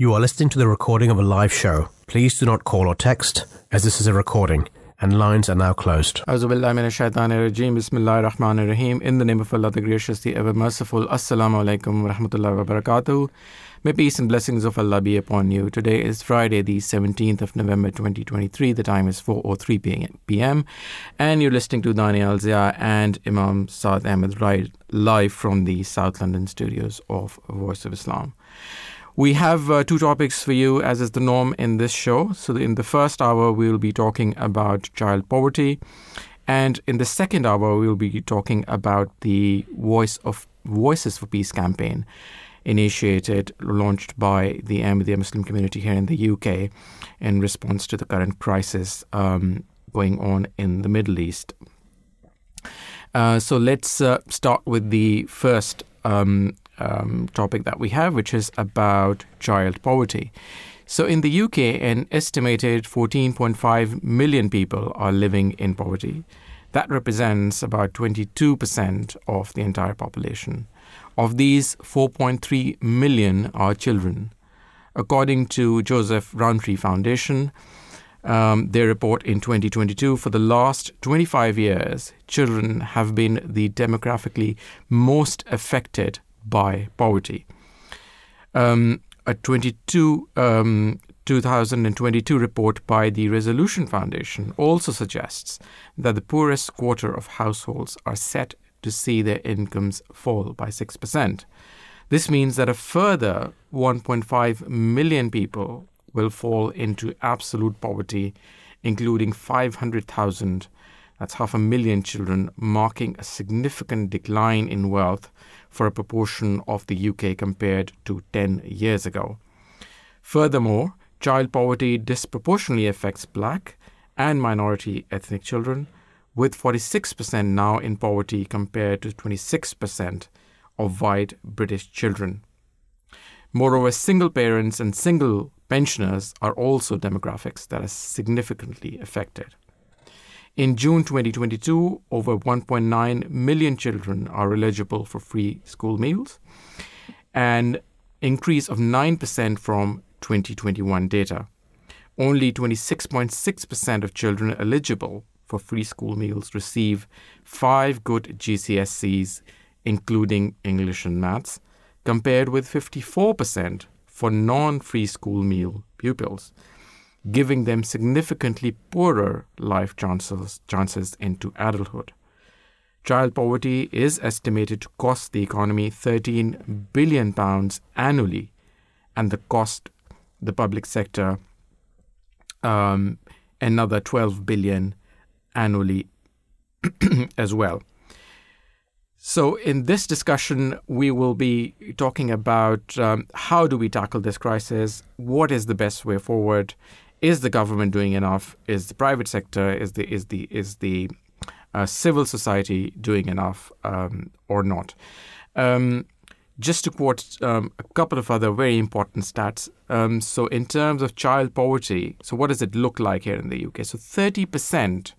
You are listening to the recording of a live show. Please do not call or text, as this is a recording, and lines are now closed. In the name of Allah, the gracious, the ever merciful. Assalamu alaikum wa rahmatullahi wa barakatuh. May peace and blessings of Allah be upon you. Today is Friday, the 17th of November 2023. The time is 4.03 p.m. And you're listening to Danayal Zia and Imam Saad Ahmed Raid live from the South London studios of Voice of Islam. We have uh, two topics for you, as is the norm in this show. So, in the first hour, we will be talking about child poverty. And in the second hour, we will be talking about the Voice of Voices for Peace campaign, initiated, launched by the Ahmadiyya Muslim community here in the UK in response to the current crisis um, going on in the Middle East. Uh, so let's uh, start with the first um, um, topic that we have, which is about child poverty. So, in the UK, an estimated 14.5 million people are living in poverty. That represents about 22% of the entire population. Of these, 4.3 million are children. According to Joseph Rowntree Foundation, um, their report in 2022, for the last 25 years, children have been the demographically most affected by poverty. Um, a 22, um, 2022 report by the Resolution Foundation also suggests that the poorest quarter of households are set to see their incomes fall by 6%. This means that a further 1.5 million people will fall into absolute poverty, including 500,000, that's half a million children, marking a significant decline in wealth for a proportion of the UK compared to 10 years ago. Furthermore, child poverty disproportionately affects black and minority ethnic children, with 46% now in poverty compared to 26% of white British children. Moreover, single parents and single pensioners are also demographics that are significantly affected. In June 2022, over 1.9 million children are eligible for free school meals, an increase of 9% from 2021 data. Only 26.6% of children eligible for free school meals receive five good GCSEs, including English and Maths, compared with 54% for non free school meal pupils giving them significantly poorer life chances, chances into adulthood. Child poverty is estimated to cost the economy 13 billion pounds annually, and the cost the public sector um, another 12 billion annually as well. So, in this discussion, we will be talking about um, how do we tackle this crisis, what is the best way forward, is the government doing enough? Is the private sector, is the is the is the uh, civil society doing enough um, or not? Um, just to quote um, a couple of other very important stats. Um, so, in terms of child poverty, so what does it look like here in the UK? So, 30%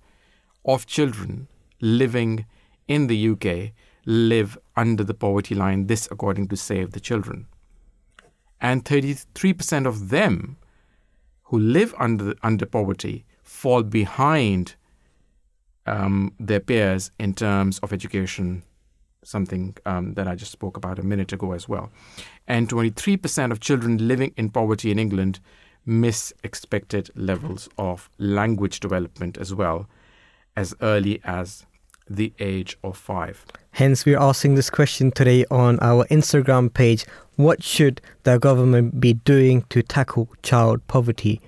of children living in the UK live under the poverty line, this according to Save the Children. And 33% of them who live under under poverty fall behind um, their peers in terms of education, something um, that I just spoke about a minute ago as well. And 23% of children living in poverty in England miss expected levels of language development as well, as early as the age of five. Hence, we're asking this question today on our Instagram page What should the government be doing to tackle child poverty?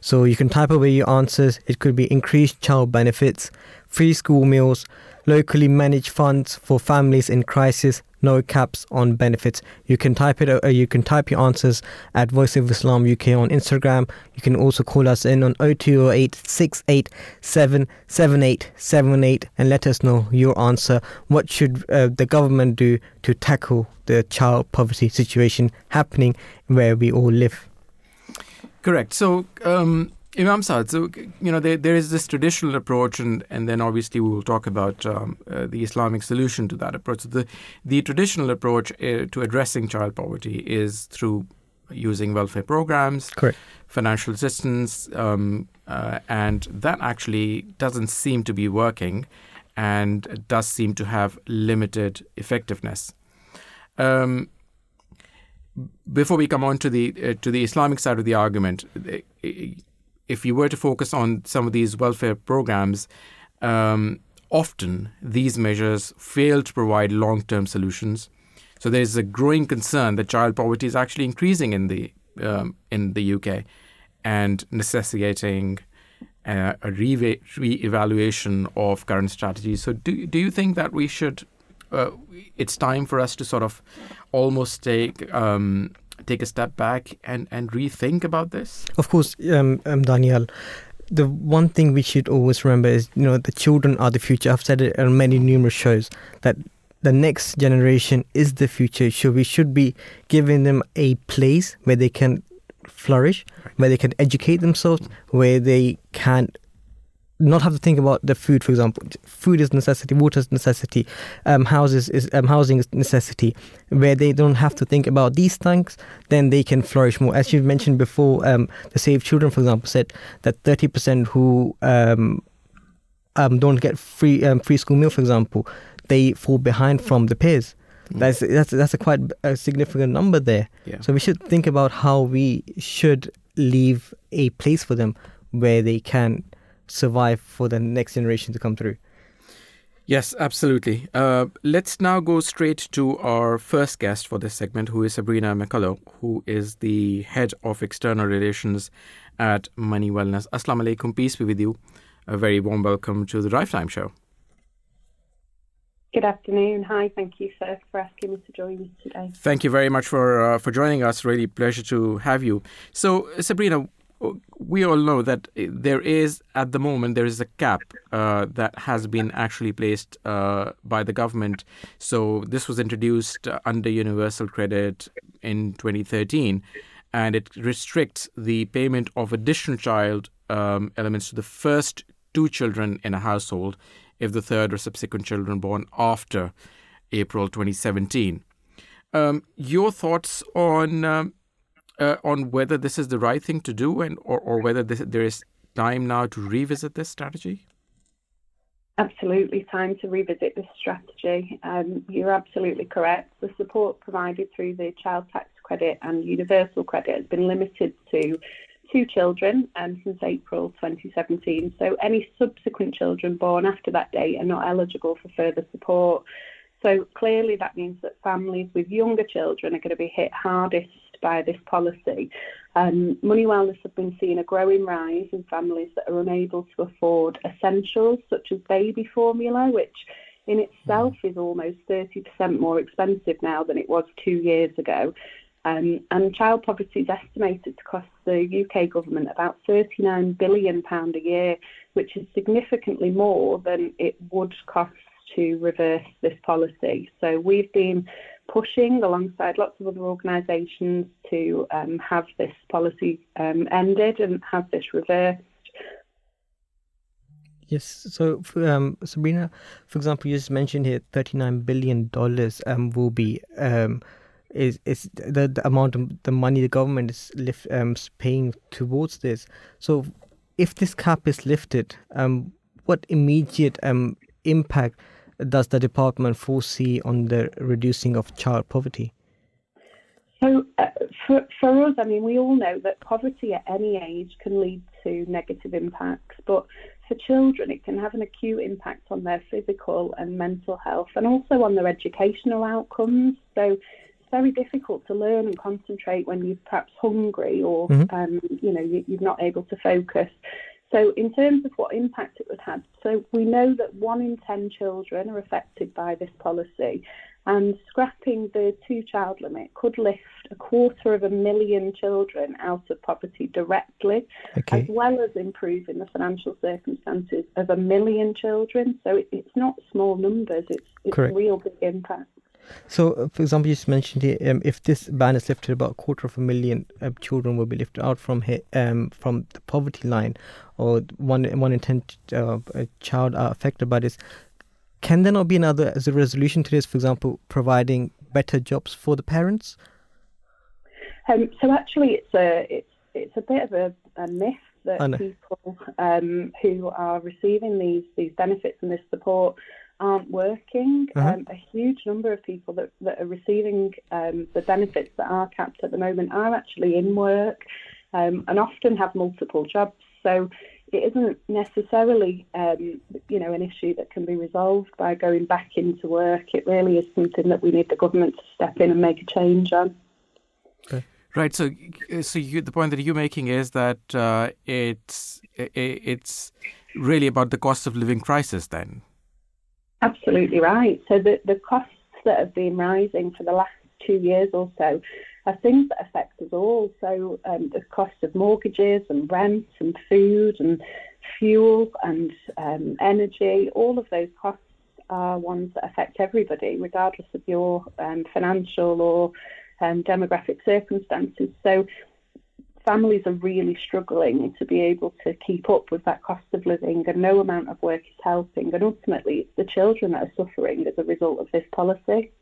So you can type away your answers. It could be increased child benefits, free school meals, locally managed funds for families in crisis, no caps on benefits. You can type it. Uh, you can type your answers at Voice of Islam UK on Instagram. You can also call us in on 0208 687 and let us know your answer. What should uh, the government do to tackle the child poverty situation happening where we all live? Correct. So. Um Imam Saad, so you know there, there is this traditional approach, and, and then obviously we will talk about um, uh, the Islamic solution to that approach. So the the traditional approach uh, to addressing child poverty is through using welfare programs, Correct. financial assistance, um, uh, and that actually doesn't seem to be working and does seem to have limited effectiveness. Um, before we come on to the uh, to the Islamic side of the argument, if you were to focus on some of these welfare programs, um, often these measures fail to provide long-term solutions. So there is a growing concern that child poverty is actually increasing in the um, in the UK, and necessitating uh, a re- re-evaluation of current strategies. So do do you think that we should uh, it's time for us to sort of almost take um, take a step back and, and rethink about this? Of course, um, um, Danayal. The one thing we should always remember is, you know, the children are the future. I've said it on many numerous shows that the next generation is the future. So we should be giving them a place where they can flourish, where they can educate themselves, where they can not have to think about the food, for example. Food is necessity, water is necessity, um, houses is um, housing is necessity. Where they don't have to think about these things, then they can flourish more. As you mentioned before, um, the Save Children, for example, said that thirty percent who um, um, don't get free um, free school meal, for example, they fall behind from the peers. Mm. That's that's that's a quite a significant number there. Yeah. So we should think about how we should leave a place for them where they can survive for the next generation to come through. Yes, absolutely. Uh, let's now go straight to our first guest for this segment, who is Sabrina McCullough, who is the head of external relations at Money Wellness. Assalamu alaikum, peace be with you. A very warm welcome to the Drive Time Show. Good afternoon. Hi, thank you for, for asking me to join you today. Thank you very much for uh, for joining us. Really pleasure to have you. So, Sabrina, we all know that there is at the moment there is a cap uh, that has been actually placed uh, by the government. So this was introduced under universal credit in 2013, and it restricts the payment of additional child um, elements to the first two children in a household if the third or subsequent children born after April 2017. Um, your thoughts on um, uh, on whether this is the right thing to do and or, or whether this, there is time now to revisit this strategy? Absolutely, time to revisit this strategy. Um, you're absolutely correct. The support provided through the child tax credit and universal credit has been limited to two children um, since April 2017. So any subsequent children born after that date are not eligible for further support. So clearly that means that families with younger children are going to be hit hardest by this policy. Um, Money Wellness have been seeing a growing rise in families that are unable to afford essentials such as baby formula, which in itself is almost 30% more expensive now than it was two years ago. Um, and child poverty is estimated to cost the UK government about £39 billion a year, which is significantly more than it would cost to reverse this policy. So we've been pushing alongside lots of other organisations to um, have this policy um, ended and have this reversed. Yes. So, um, Sabrina, for example, you just mentioned here thirty-nine billion dollars um, will be um, is is the, the amount of the money the government is lift, um, paying towards this. So, if this cap is lifted, um, what immediate um impact does the department foresee on the reducing of child poverty? So, uh, for, for us, I mean, we all know that poverty at any age can lead to negative impacts, but for children, it can have an acute impact on their physical and mental health and also on their educational outcomes. So, it's very difficult to learn and concentrate when you're perhaps hungry or, mm-hmm. um, you know, you, you're not able to focus. So, in terms of what impact it would have, so we know that one in 10 children are affected by this policy, and scrapping the two child limit could lift a quarter of a million children out of poverty directly, okay. as well as improving the financial circumstances of a million children. So, it, it's not small numbers, it's, it's real big impact. So, uh, for example, you just mentioned here, um, if this ban is lifted, about a quarter of a million uh, children will be lifted out from um, from the poverty line, or one one in ten uh, child are affected by this. Can there not be another as a resolution to this? For example, providing better jobs for the parents. Um, so actually, it's a it's it's a bit of a, a myth that people um, who are receiving these these benefits and this support aren't working. Uh-huh. Um, a huge number of people that, that are receiving um, the benefits that are capped at the moment are actually in work um, and often have multiple jobs. So it isn't necessarily, um, you know, an issue that can be resolved by going back into work. It really is something that we need the government to step in and make a change on. Okay. Right. So, so you, the point that you're making is that uh, it's it's really about the cost of living crisis, then. Absolutely right. So the the costs that have been rising for the last two years or so are things that affect us all. So um, the cost of mortgages and rent and food and fuel and um, energy, all of those costs are ones that affect everybody, regardless of your um, financial or um, demographic circumstances. So families are really struggling to be able to keep up with that cost of living, and no amount of work is helping. And ultimately, it's the children that are suffering as a result of this policy.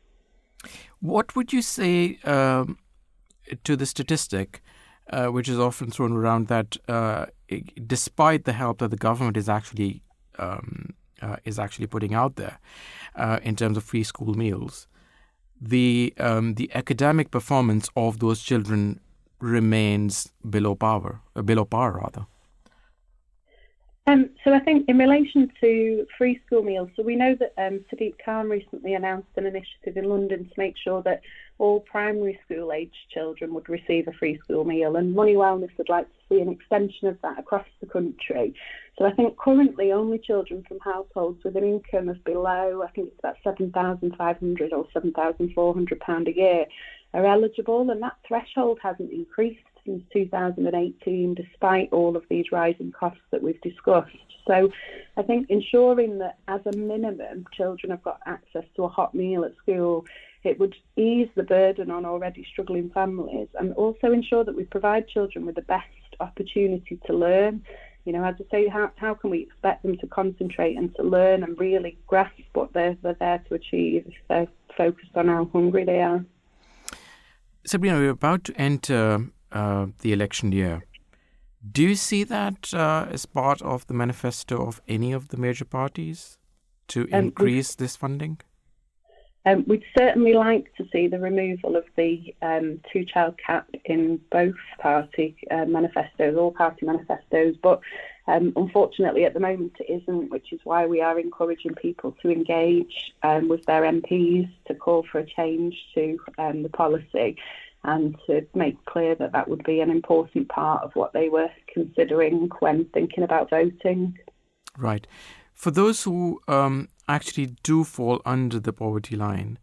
What would you say um, to the statistic, uh, which is often thrown around that uh, despite the help that the government is actually um, uh, is actually putting out there uh, in terms of free school meals, the um, the academic performance of those children remains below power, uh, below par rather. Um, so I think in relation to free school meals, so we know that um, Sadiq Khan recently announced an initiative in London to make sure that all primary school aged children would receive a free school meal, and Money Wellness would like to see an extension of that across the country. So I think currently only children from households with an income of below, I think it's about seven thousand five hundred or seven thousand four hundred pound a year, are eligible, and that threshold hasn't increased since 2018, despite all of these rising costs that we've discussed. So I think ensuring that as a minimum children have got access to a hot meal at school, it would ease the burden on already struggling families and also ensure that we provide children with the best opportunity to learn. You know, as I say, how, how can we expect them to concentrate and to learn and really grasp what they're, they're there to achieve if they're focused on how hungry they are? Sabrina, we're about to enter uh, the election year. Do you see that uh, as part of the manifesto of any of the major parties to increase this funding? Um, we'd certainly like to see the removal of the um, two child cap in both party uh, manifestos, all party manifestos, but um, unfortunately at the moment it isn't, which is why we are encouraging people to engage um, with their MPs to call for a change to um, the policy and to make clear that that would be an important part of what they were considering when thinking about voting. Right. For those who um, actually do fall under the poverty line,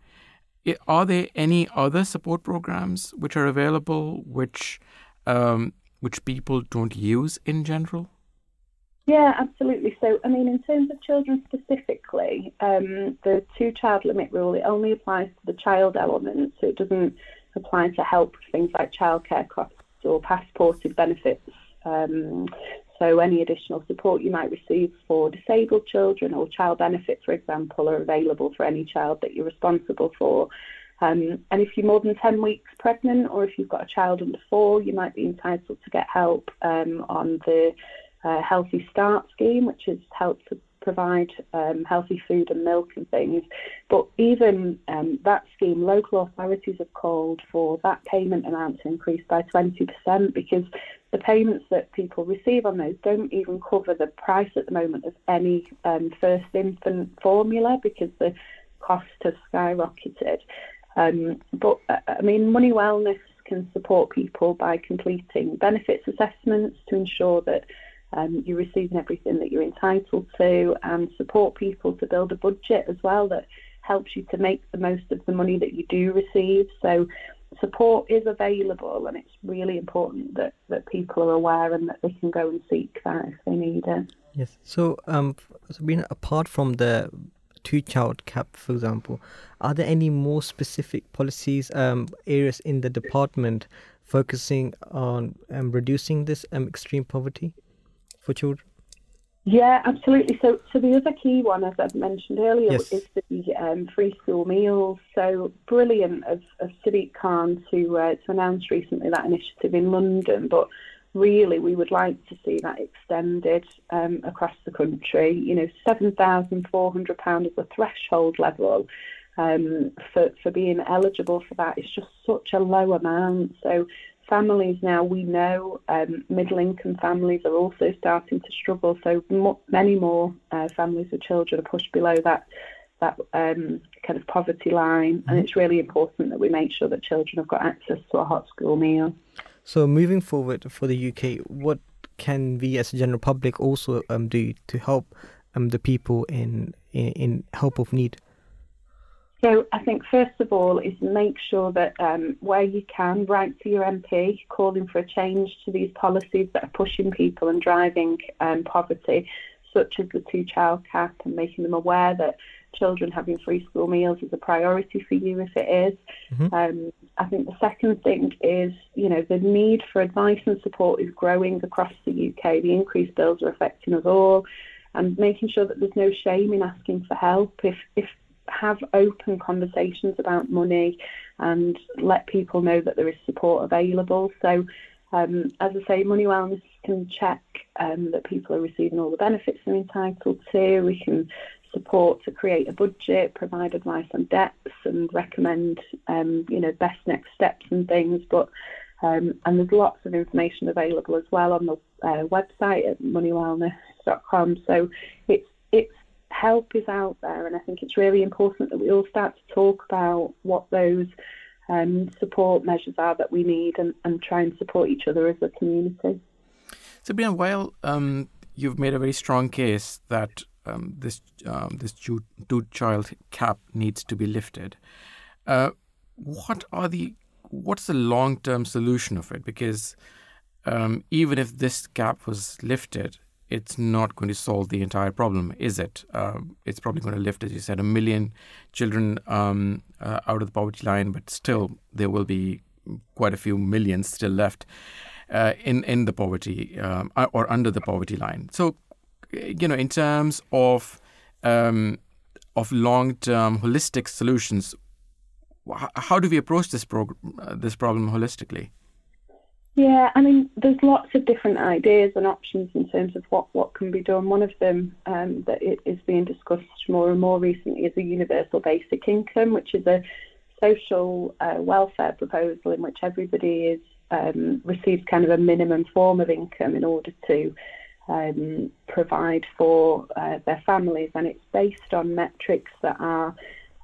are there any other support programs which are available which um, which people don't use in general? Yeah, absolutely. So, I mean, in terms of children specifically, um, the two-child limit rule it only applies to the child element, so it doesn't apply to help with things like childcare costs or passported benefits. Um, so any additional support you might receive for disabled children or child benefits, for example, are available for any child that you're responsible for. Um, and if you're more than 10 weeks pregnant or if you've got a child under four, you might be entitled to get help um, on the uh, Healthy Start scheme, which is help to provide um, healthy food and milk and things. But even um, that scheme, local authorities have called for that payment amount to increase by 20% because the payments that people receive on those don't even cover the price at the moment of any um, first infant formula because the cost has skyrocketed. Um, but uh, I mean, Money Wellness can support people by completing benefits assessments to ensure that um, you're receiving everything that you're entitled to and support people to build a budget as well that helps you to make the most of the money that you do receive. So support is available and it's really important that, that people are aware and that they can go and seek that if they need it. Yes. So, um, Sabrina, apart from the two child cap, for example, are there any more specific policies, um, areas in the department focusing on um, reducing this um, extreme poverty? for children? Yeah, absolutely. So, so the other key one, as I've mentioned earlier, Yes. is the um, free school meals. So brilliant of, of Sadiq Khan to uh, to announce recently that initiative in London, but really we would like to see that extended um, across the country. You know, seven thousand four hundred pound is the threshold level um, for for being eligible for that. It's just such a low amount. So families now we know um, middle income families are also starting to struggle. So mo- many more uh, families with children are pushed below that that um, kind of poverty line. And it's really important that we make sure that children have got access to a hot school meal. So moving forward for the UK, what can we as a general public also um, do to help um, the people in, in in help of need? So I think first of all is make sure that um, where you can write to your MP calling for a change to these policies that are pushing people and driving um, poverty, such as the two-child cap, and making them aware that children having free school meals is a priority for you if it is. Um, I think the second thing is, you know, the need for advice and support is growing across the UK. The increased bills are affecting us all, and making sure that there's no shame in asking for help. If if have open conversations about money and let people know that there is support available. So, um, as I say, Money Wellness can check um, that people are receiving all the benefits they're entitled to. We can support to create a budget, provide advice on debts, and recommend, um, you know, best next steps and things. But um, and there's lots of information available as well on the uh, website at moneywellness.com. So it's it's help is out there, and I think it's really important that we all start to talk about what those um, support measures are that we need and, and try and support each other as a community. Sabrina, while um, you've made a very strong case that um, this um, this two, child cap needs to be lifted, uh, what are the what's the long term solution of it? Because um, even if this cap was lifted, it's not going to solve the entire problem, is it? Um, it's probably going to lift, as you said, a million children um, uh, out of the poverty line, but still there will be quite a few millions still left uh, in in the poverty um, or under the poverty line. So, you know, in terms of um, of long term holistic solutions, how do we approach this prog- uh, this problem holistically? Yeah, I mean, there's lots of different ideas and options in terms of what, what can be done. One of them um, that is being discussed more and more recently is a universal basic income, which is a social uh, welfare proposal in which everybody is um, receives kind of a minimum form of income in order to um, provide for uh, their families, and it's based on metrics that are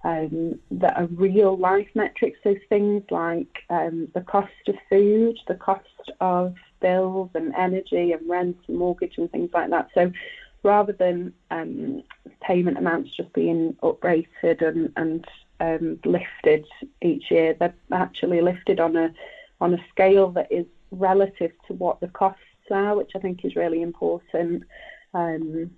um, that are real life metrics. So things like um, the cost of food, the cost of bills and energy and rent and mortgage and things like that. So rather than um, payment amounts just being uprated and, and um, lifted each year, they're actually lifted on a on a scale that is relative to what the costs are, which I think is really important. Um,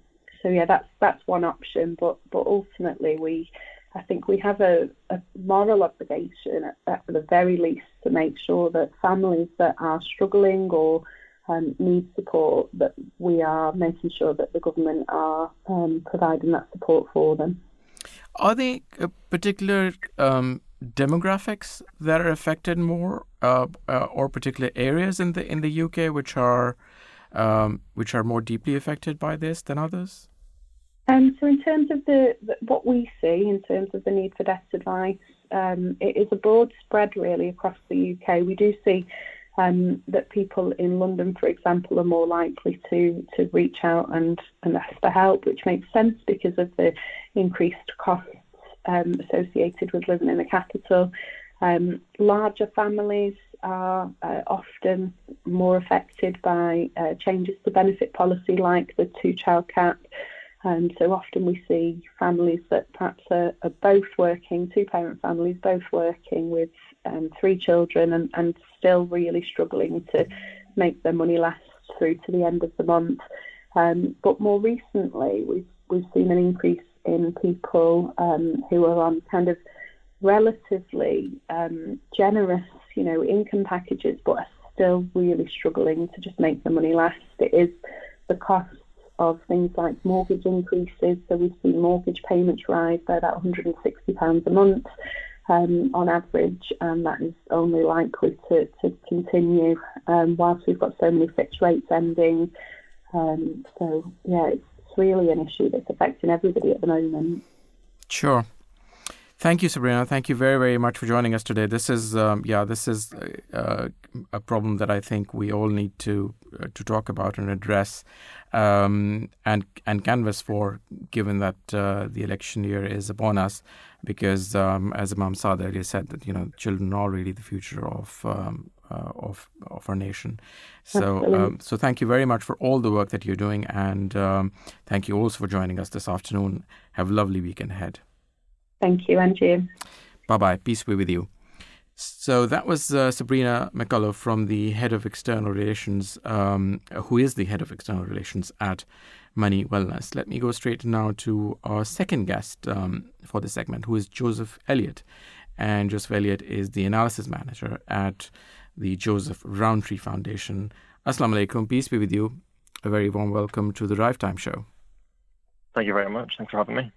so yeah, that's that's one option, but but ultimately we I think we have a, a moral obligation, at, at, the very least, to make sure that families that are struggling or um, need support, that we are making sure that the government are um, providing that support for them. Are there uh, particular um, demographics that are affected more, uh, uh, or particular areas in the in the UK which are um, which are more deeply affected by this than others? Um, so in terms of the, the, what we see in terms of the need for debt advice, um, it is a broad spread really across the UK. We do see um, that people in London, for example, are more likely to to reach out and, and ask for help, which makes sense because of the increased costs um, associated with living in the capital. Um, larger families are uh, often more affected by uh, changes to benefit policy like the two-child cap. And so often we see families that perhaps are, are both working, two parent families, both working with um, three children and, and still really struggling to make their money last through to the end of the month. Um, but more recently, we've, we've seen an increase in people um, who are on kind of relatively um, generous, you know, income packages, but are still really struggling to just make the money last. It is the cost of things like mortgage increases. So we've seen mortgage payments rise by about £160 a month um, on average, and that is only likely to, to continue um, whilst we've got so many fixed rates ending. Um, so, yeah, it's really an issue that's affecting everybody at the moment. Sure. Thank you, Sabrina. Thank you very, very much for joining us today. This is, um, yeah, this is uh, a problem that I think we all need to uh, to talk about and address, um, and and canvas for, given that uh, the election year is upon us, because um, as Imam Saad earlier said, that you know children are really the future of um, uh, of of our nation. So um, so thank you very much for all the work that you're doing, and um, thank you also for joining us this afternoon. Have a lovely weekend ahead. Thank you, and. Bye bye. Peace be with you. So that was uh, Sabrina McCullough from the head of external relations, um, who is the head of external relations at Money Wellness. Let me go straight now to our second guest um, for this segment, who is Joseph Elliott. And Joseph Elliott is the analysis manager at the Joseph Rowntree Foundation. Assalamu alaikum. Peace be with you. A very warm welcome to the Drive Time Show. Thank you very much. Thanks for having me.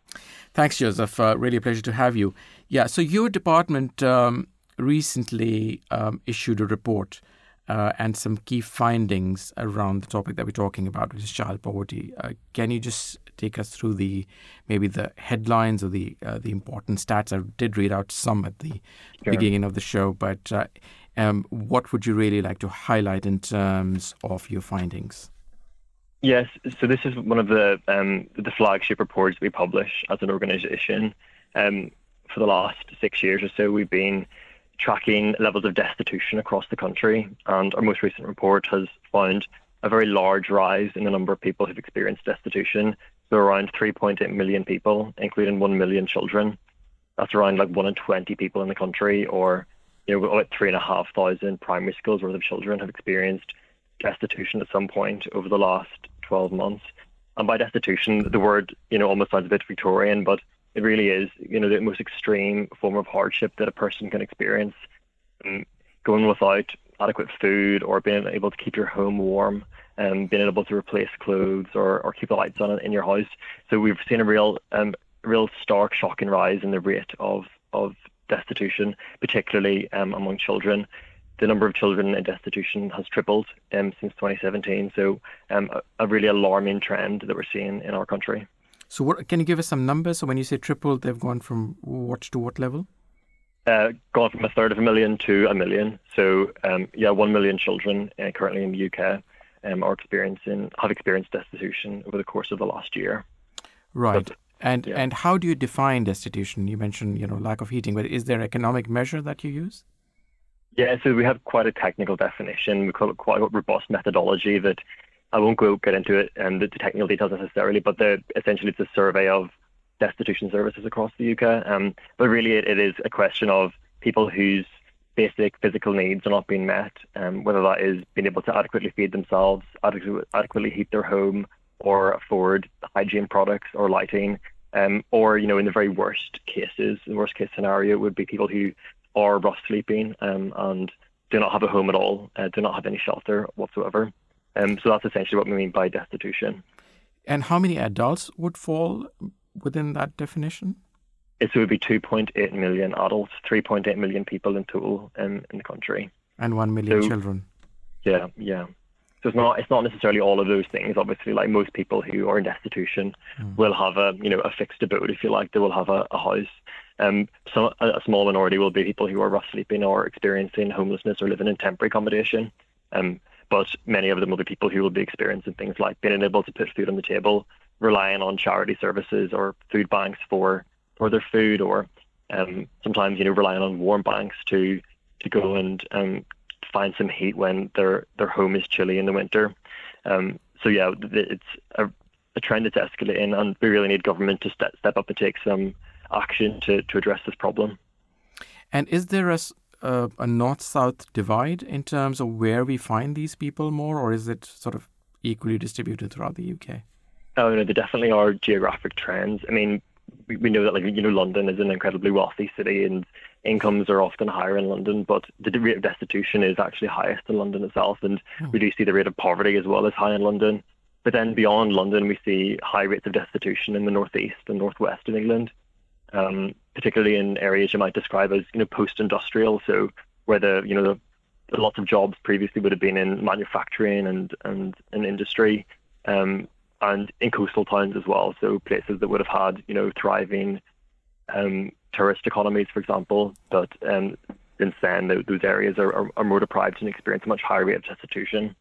Thanks, Joseph. Uh, really a pleasure to have you. Yeah, so your department um, recently um, issued a report uh, and some key findings around the topic that we're talking about, which is child poverty. Uh, can you just take us through the maybe the headlines or the uh, the important stats? I did read out some at the sure. beginning of the show, but uh, um, what would you really like to highlight in terms of your findings? Yes, so this is one of the um, the flagship reports we publish as an organisation. Um, for the last six years or so, we've been tracking levels of destitution across the country, and our most recent report has found a very large rise in the number of people who've experienced destitution. So around 3.8 million people, including 1 million children. That's around like one in 20 people in the country, or you know, about three and a half thousand primary schools worth of children have experienced destitution at some point over the last 12 months. And by destitution, the word, you know, almost sounds a bit Victorian, but it really is, you know, the most extreme form of hardship that a person can experience. Um, going without adequate food or being able to keep your home warm and um, being able to replace clothes or, or keep the lights on in your house. So we've seen a real, um, real stark, shocking rise in the rate of, of destitution, particularly um, among children the number of children in destitution has tripled um, since 2017. So, um, a, a, really alarming trend that we're seeing in our country. So, what can you give us some numbers? So, when you say tripled, they've gone from what to what level? Uh, gone from a third of a million to a million. So, um, yeah, one million children uh, currently in the UK um, are experiencing have experienced destitution over the course of the last year. Right. But, and yeah. and how do you define destitution? You mentioned you know lack of heating, but is there economic measure that you use? Yeah, so we have quite a technical definition. We call it quite a robust methodology that I won't go get into it and the, the technical details necessarily, but essentially it's a survey of destitution services across the UK. Um, but really, it, it is a question of people whose basic physical needs are not being met, um, whether that is being able to adequately feed themselves, adequately, adequately heat their home, or afford hygiene products or lighting. Um, or, you know, in the very worst cases, the worst case scenario would be people who are rough sleeping um, and do not have a home at all, uh, do not have any shelter whatsoever. Um, so that's essentially what we mean by destitution. And how many adults would fall within that definition? It, would be 2.8 million adults, 3.8 million people in total in, in the country. And 1 million so, children. Yeah, yeah. So it's not it's not necessarily all of those things. Obviously, like most people who are in destitution mm. will have a you know a fixed abode, if you like. They will have a, a house. Um, so a, small minority will be people who are rough sleeping or experiencing homelessness or living in temporary accommodation. Um, but many of them will be people who will be experiencing things like being unable to put food on the table, relying on charity services or food banks for for their food, or um, sometimes you know relying on warm banks to to go and um, find some heat when their their home is chilly in the winter. Um, so yeah, it's a, a trend that's escalating, and we really need government to step step up and take some action to, to address this problem. And is there a, uh, a north south divide in terms of where we find these people more, or is it sort of equally distributed throughout the UK? Oh, no, there definitely are geographic trends. I mean, we, we know that, like, you know, London is an incredibly wealthy city and incomes are often higher in London, but the rate of destitution is actually highest in London itself. And oh. we do see the rate of poverty as well as high in London. but then beyond London, we see high rates of destitution in the northeast and northwest of England, um, particularly in areas you might describe as you know post-industrial, so where the you know the, lots of jobs previously would have been in manufacturing and and, and industry, um, and in coastal towns as well. So places that would have had you know thriving um, tourist economies, for example, but um, since then those areas are, are, are, more deprived and experience a much higher rate of destitution.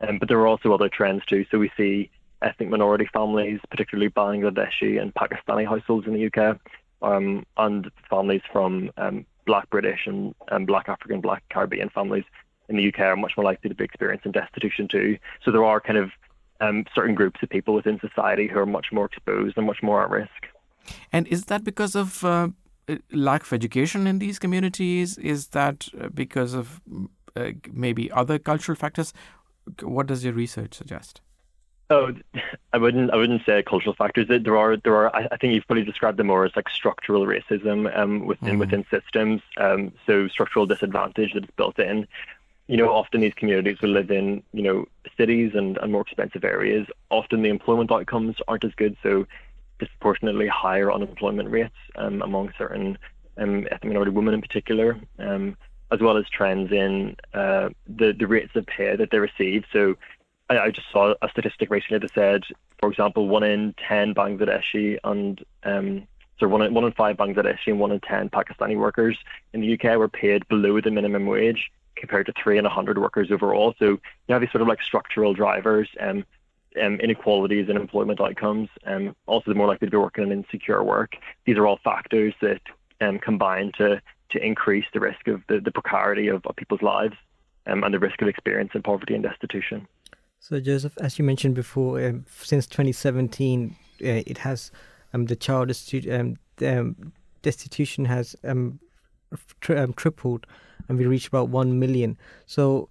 Um, but there are also other trends too. So we see ethnic minority families, particularly Bangladeshi and Pakistani households in the UK, um, and families from um, Black British and, and Black African, Black Caribbean families in the UK are much more likely to be experiencing destitution too. So there are kind of um, certain groups of people within society who are much more exposed and much more at risk. And is that because of uh, lack of education in these communities? Is that uh, because of uh, maybe other cultural factors? What does your research suggest? Oh, I wouldn't. I wouldn't say cultural factors. There are. There are. I think you've probably described them more as like structural racism um, within mm. within systems. Um, so structural disadvantage that is built in. You know, often these communities will live in you know cities and, and more expensive areas. Often the employment outcomes aren't as good. So disproportionately higher unemployment rates um, among certain um, ethnic minority women in particular, um, as well as trends in uh, the the rates of pay that they receive. So I, I, just saw a statistic recently that said, for example, one in ten Bangladeshi and um, so one in, one in five Bangladeshi and one in ten Pakistani workers in the UK were paid below the minimum wage compared to three in a hundred workers overall. So you have these sort of like structural drivers. Um, um, inequalities in employment outcomes, um, also they're more likely to be working in insecure work. These are all factors that um, combine to to increase the risk of the, the precarity of, of people's lives um, and the risk of experiencing poverty and destitution. So, Joseph, as you mentioned before, um, since 2017, uh, it has um, the child destitution, um, destitution has um, tri- um, tripled, and we reached about one million. So,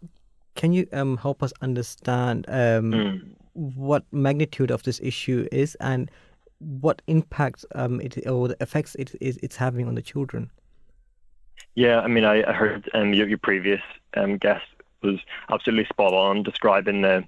can you um, help us understand mm what magnitude of this issue is and what impact um, it or the effects it is it's having on the children. Yeah, I mean, I, I heard um, your, your previous um, guest was absolutely spot on describing the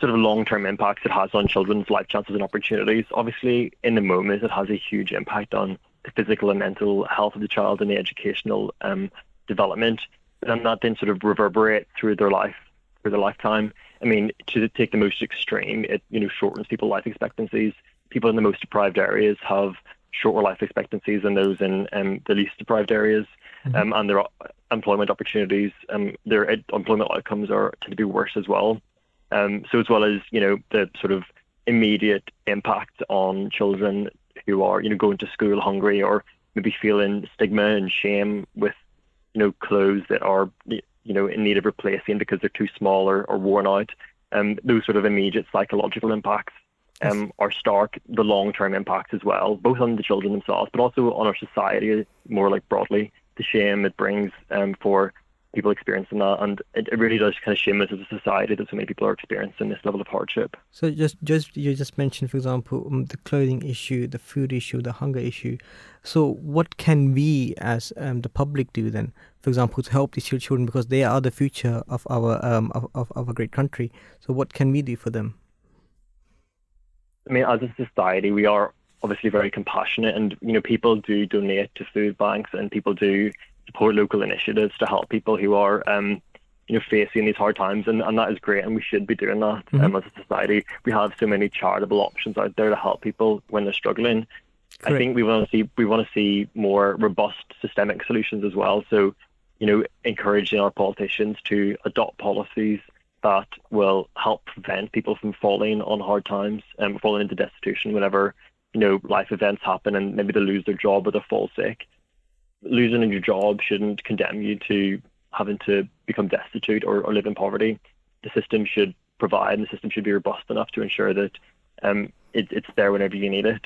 sort of long-term impacts it has on children's life chances and opportunities. Obviously, in the moment, it has a huge impact on the physical and mental health of the child and the educational um, development, and that then sort of reverberate through their life, through their lifetime. I mean, to take the most extreme, it you know shortens people's life expectancies. People in the most deprived areas have shorter life expectancies than those in um, the least deprived areas, mm-hmm. um, and their employment opportunities, um, their employment outcomes are tend to be worse as well. Um, so as well as you know the sort of immediate impact on children who are you know going to school hungry or maybe feeling stigma and shame with you know clothes that are you know, in need of replacing because they're too small or, or worn out. Um, those sort of immediate psychological impacts um, are stark. The long-term impacts as well, both on the children themselves, but also on our society more like broadly. The shame it brings um, for people experiencing that, and it, it, really does kind of shame us as a society that so many people are experiencing this level of hardship. So just just you just mentioned, for example, um, the clothing issue, the food issue, the hunger issue. So what can we as um, the public do then, for example, to help these children because they are the future of our um of, of, a great country. So what can we do for them? I mean, as a society, we are obviously very compassionate, and you know, people do donate to food banks, and people do support local initiatives to help people who are um, you know facing these hard times and, and that is great and we should be doing that mm-hmm. um, as a society we have so many charitable options out there to help people when they're struggling Correct. I think we want to see we want to see more robust systemic solutions as well so you know encouraging our politicians to adopt policies that will help prevent people from falling on hard times and falling into destitution whenever you know life events happen and maybe they lose their job or they fall sick losing your job shouldn't condemn you to having to become destitute or, or live in poverty. The system should provide, and the system should be robust enough to ensure that um, it, it's there whenever you need it.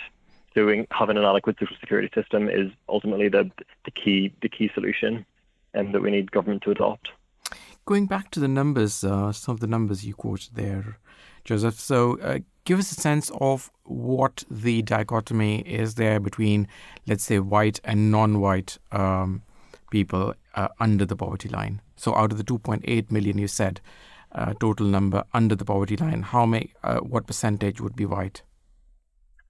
So having an adequate social security system is ultimately the the key the key solution, and um, that we need government to adopt. Going back to the numbers, uh, some of the numbers you quoted there, Joseph. So, uh, give us a sense of what the dichotomy is there between, let's say, white and non-white um, people uh, under the poverty line. So, out of the 2.8 million, you said uh, total number under the poverty line, how may uh, what percentage would be white?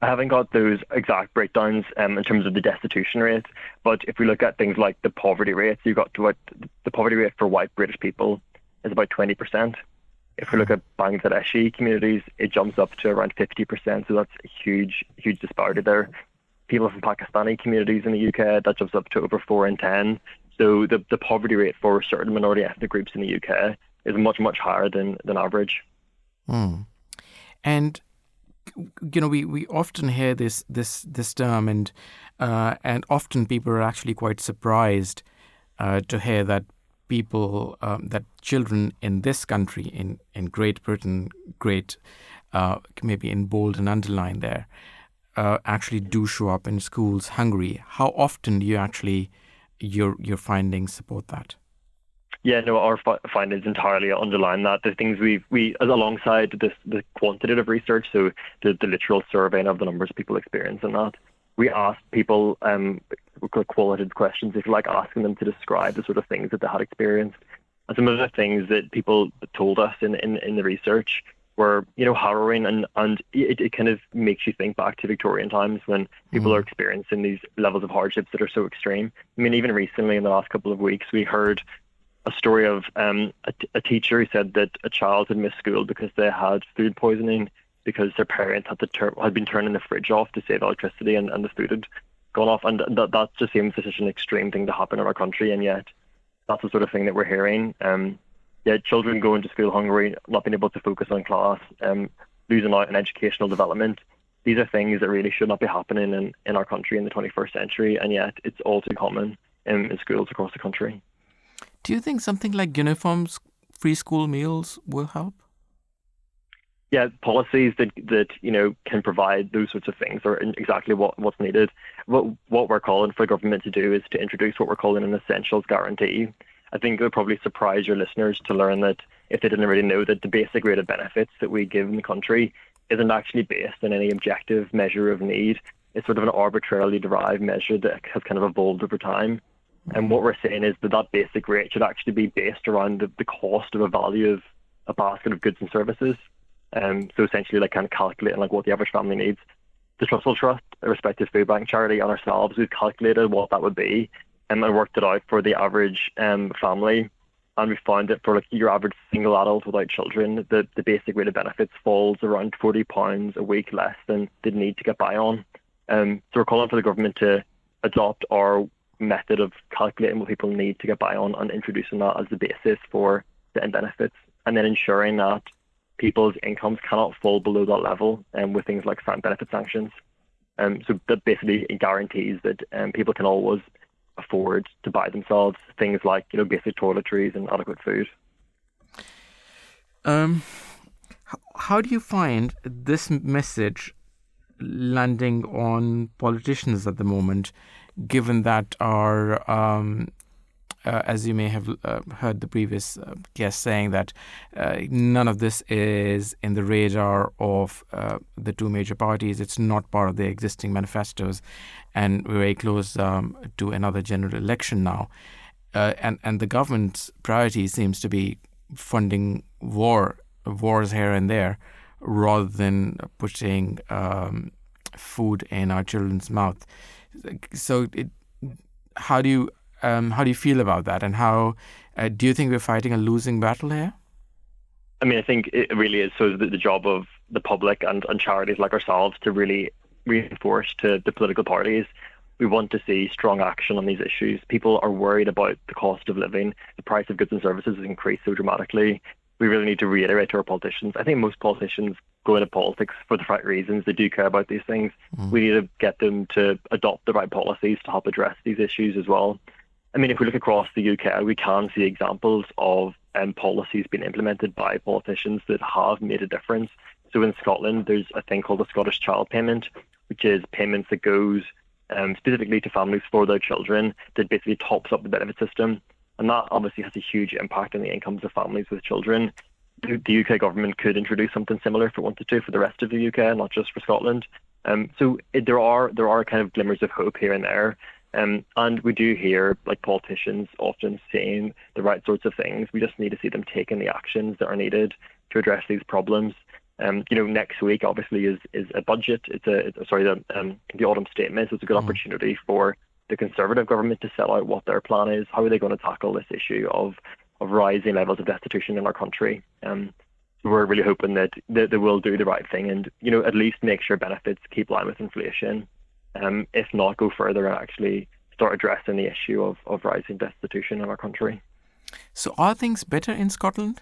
I haven't got those exact breakdowns um, in terms of the destitution rate, but if we look at things like the poverty rates, you've got to what the poverty rate for white British people is about 20%. If we look at Bangladeshi communities, it jumps up to around 50%. So that's a huge, huge disparity there. People from Pakistani communities in the UK, that jumps up to over 4 in 10. So the, the poverty rate for certain minority ethnic groups in the UK is much, much higher than, than average. Mm. And you know, we, we often hear this this this term, and uh, and often people are actually quite surprised uh, to hear that people um, that children in this country, in in Great Britain, great uh, maybe in bold and underline there, uh, actually do show up in schools hungry. How often do you actually your your findings support that? Yeah, no, our findings entirely underline that. The things we we as alongside this the quantitative research, so the, the literal surveying of the numbers people experience and that, we asked people um qualitative questions, if you like, asking them to describe the sort of things that they had experienced. And some of the things that people told us in in, in the research were, you know, harrowing and, and it, it kind of makes you think back to Victorian times when people mm. are experiencing these levels of hardships that are so extreme. I mean, even recently in the last couple of weeks, we heard a story of um, a, a teacher who said that a child had missed school because they had food poisoning because their parents had to tur- had been turning the fridge off to save electricity and, and the food had gone off and that that just seems such an extreme thing to happen in our country and yet that's the sort of thing that we're hearing. Um, yeah, children going to school hungry, not being able to focus on class, um, losing out on educational development. These are things that really should not be happening in, in our country in the 21st century, and yet it's all too common in, in schools across the country. Do you think something like uniforms, free school meals will help? Yeah, policies that that you know can provide those sorts of things are exactly what what's needed. What what we're calling for the government to do is to introduce what we're calling an essentials guarantee. I think it would probably surprise your listeners to learn that if they didn't already know that the basic rate of benefits that we give in the country isn't actually based on any objective measure of need. It's sort of an arbitrarily derived measure that has kind of evolved over time. And what we're saying is that that basic rate should actually be based around the, the cost of a value of a basket of goods and services. Um, so essentially, like kind of calculating like what the average family needs. The Trussell Trust, a respective food bank charity, and ourselves, we've calculated what that would be um, and worked it out for the average um, family. And we found that for like your average single adult without children, the, the basic rate of benefits falls around forty pounds a week less than they need to get by on. Um, so we're calling for the government to adopt our method of calculating what people need to get by on and introducing that as the basis for the end benefits and then ensuring that people's incomes cannot fall below that level um, with things like benefit sanctions. Um, so that basically guarantees that um, people can always afford to buy themselves things like you know basic toiletries and adequate food. Um, how do you find this message landing on politicians at the moment? given that our um, uh, as you may have uh, heard the previous uh, guest saying that uh, none of this is in the radar of uh, the two major parties. It's not part of the existing manifestos, and we're very close um, to another general election now. And and the government's priority seems to be funding war wars here and there, rather than putting um, food in our children's mouth so it, how do you um, how do you feel about that, and how uh, do you think we're fighting a losing battle here? I mean, I think it really is so the, the job of the public and, and charities like ourselves to really reinforce to the political parties. We want to see strong action on these issues. People are worried about the cost of living. The price of goods and services has increased so dramatically we really need to reiterate to our politicians. I think most politicians go into politics for the right reasons. They do care about these things. Mm. We need to get them to adopt the right policies to help address these issues as well. I mean, if we look across the UK, we can see examples of um, policies being implemented by politicians that have made a difference. So in Scotland, there's a thing called the Scottish Child Payment, which is payments that goes um, specifically to families for their children that basically tops up the benefit system and that obviously has a huge impact on the incomes of families with children. The UK government could introduce something similar if it wanted to for the rest of the UK, not just for Scotland. Um, so it, there are there are kind of glimmers of hope here and there. Um, and we do hear like politicians often saying the right sorts of things. We just need to see them taking the actions that are needed to address these problems. Um, you know, next week obviously is is a budget. It's a it's, sorry the um, the autumn statement. So it's a good mm. opportunity for the Conservative government to set out what their plan is. How are they going to tackle this issue of of rising levels of destitution in our country? Um, we're really hoping that, that they will do the right thing and you know at least make sure benefits keep line with inflation. Um, if not, go further and actually start addressing the issue of, of rising destitution in our country. So, are things better in Scotland?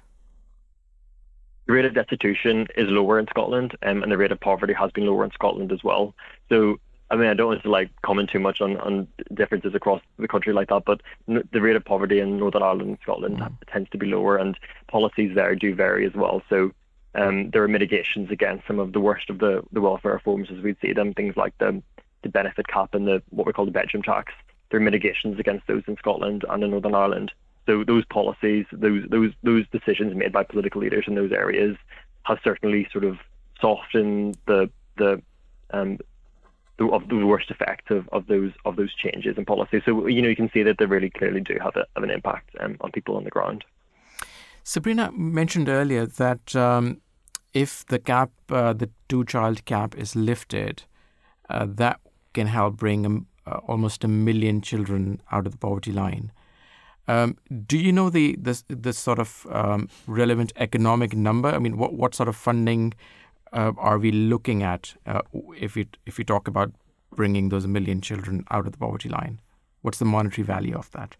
The rate of destitution is lower in Scotland, um, and the rate of poverty has been lower in Scotland as well. So, I mean, I don't want to like comment too much on, on differences across the country like that, but n- the rate of poverty in Northern Ireland and Scotland mm. tends to be lower, and policies there do vary as well. So, um, there are mitigations against some of the worst of the, the welfare reforms as we'd see them, things like the, the benefit cap and the what we call the bedroom tax. There are mitigations against those in Scotland and in Northern Ireland. So those policies, those those those decisions made by political leaders in those areas have certainly sort of softened the the um, the, of the worst effects of, of those of those changes in policy. So you know you can see that they really clearly do have, a, have an impact um, on people on the ground. Sabrina mentioned earlier that um, if the cap, uh, the two-child cap, is lifted, uh, that can help bring um, uh, almost a million children out of the poverty line. Um, do you know the this this sort of um, relevant economic number? I mean, what what sort of funding uh, are we looking at uh, if we if we talk about bringing those million children out of the poverty line? What's the monetary value of that?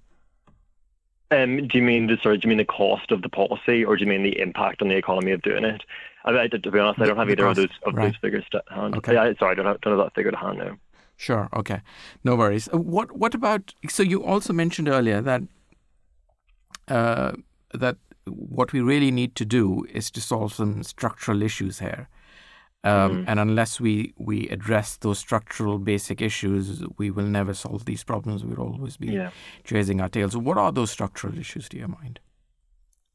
Um, do you mean the sorry? Do you mean the cost of the policy, or do you mean the impact on the economy of doing it? I, I to be honest, I don't have either cost, of those of right. those figures to hand. Okay. Yeah, sorry, I don't have, don't have that figure to hand now. Sure. Okay. No worries. Uh, what What about? So you also mentioned earlier that uh, that what we really need to do is to solve some structural issues here. Um, mm-hmm. And unless we, we address those structural basic issues, we will never solve these problems. We'll always be yeah. chasing our tails. What are those structural issues to your mind?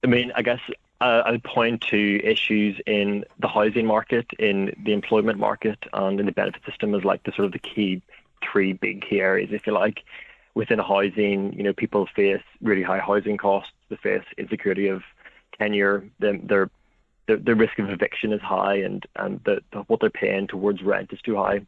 I mean, I guess uh, I'll point to issues in the housing market, in the employment market, and in the benefit system as like the sort of the key three big key areas, if you like within housing, you know, people face really high housing costs. They face insecurity of tenure. Their their the, the risk of eviction is high, and and the, the, what they're paying towards rent is too high.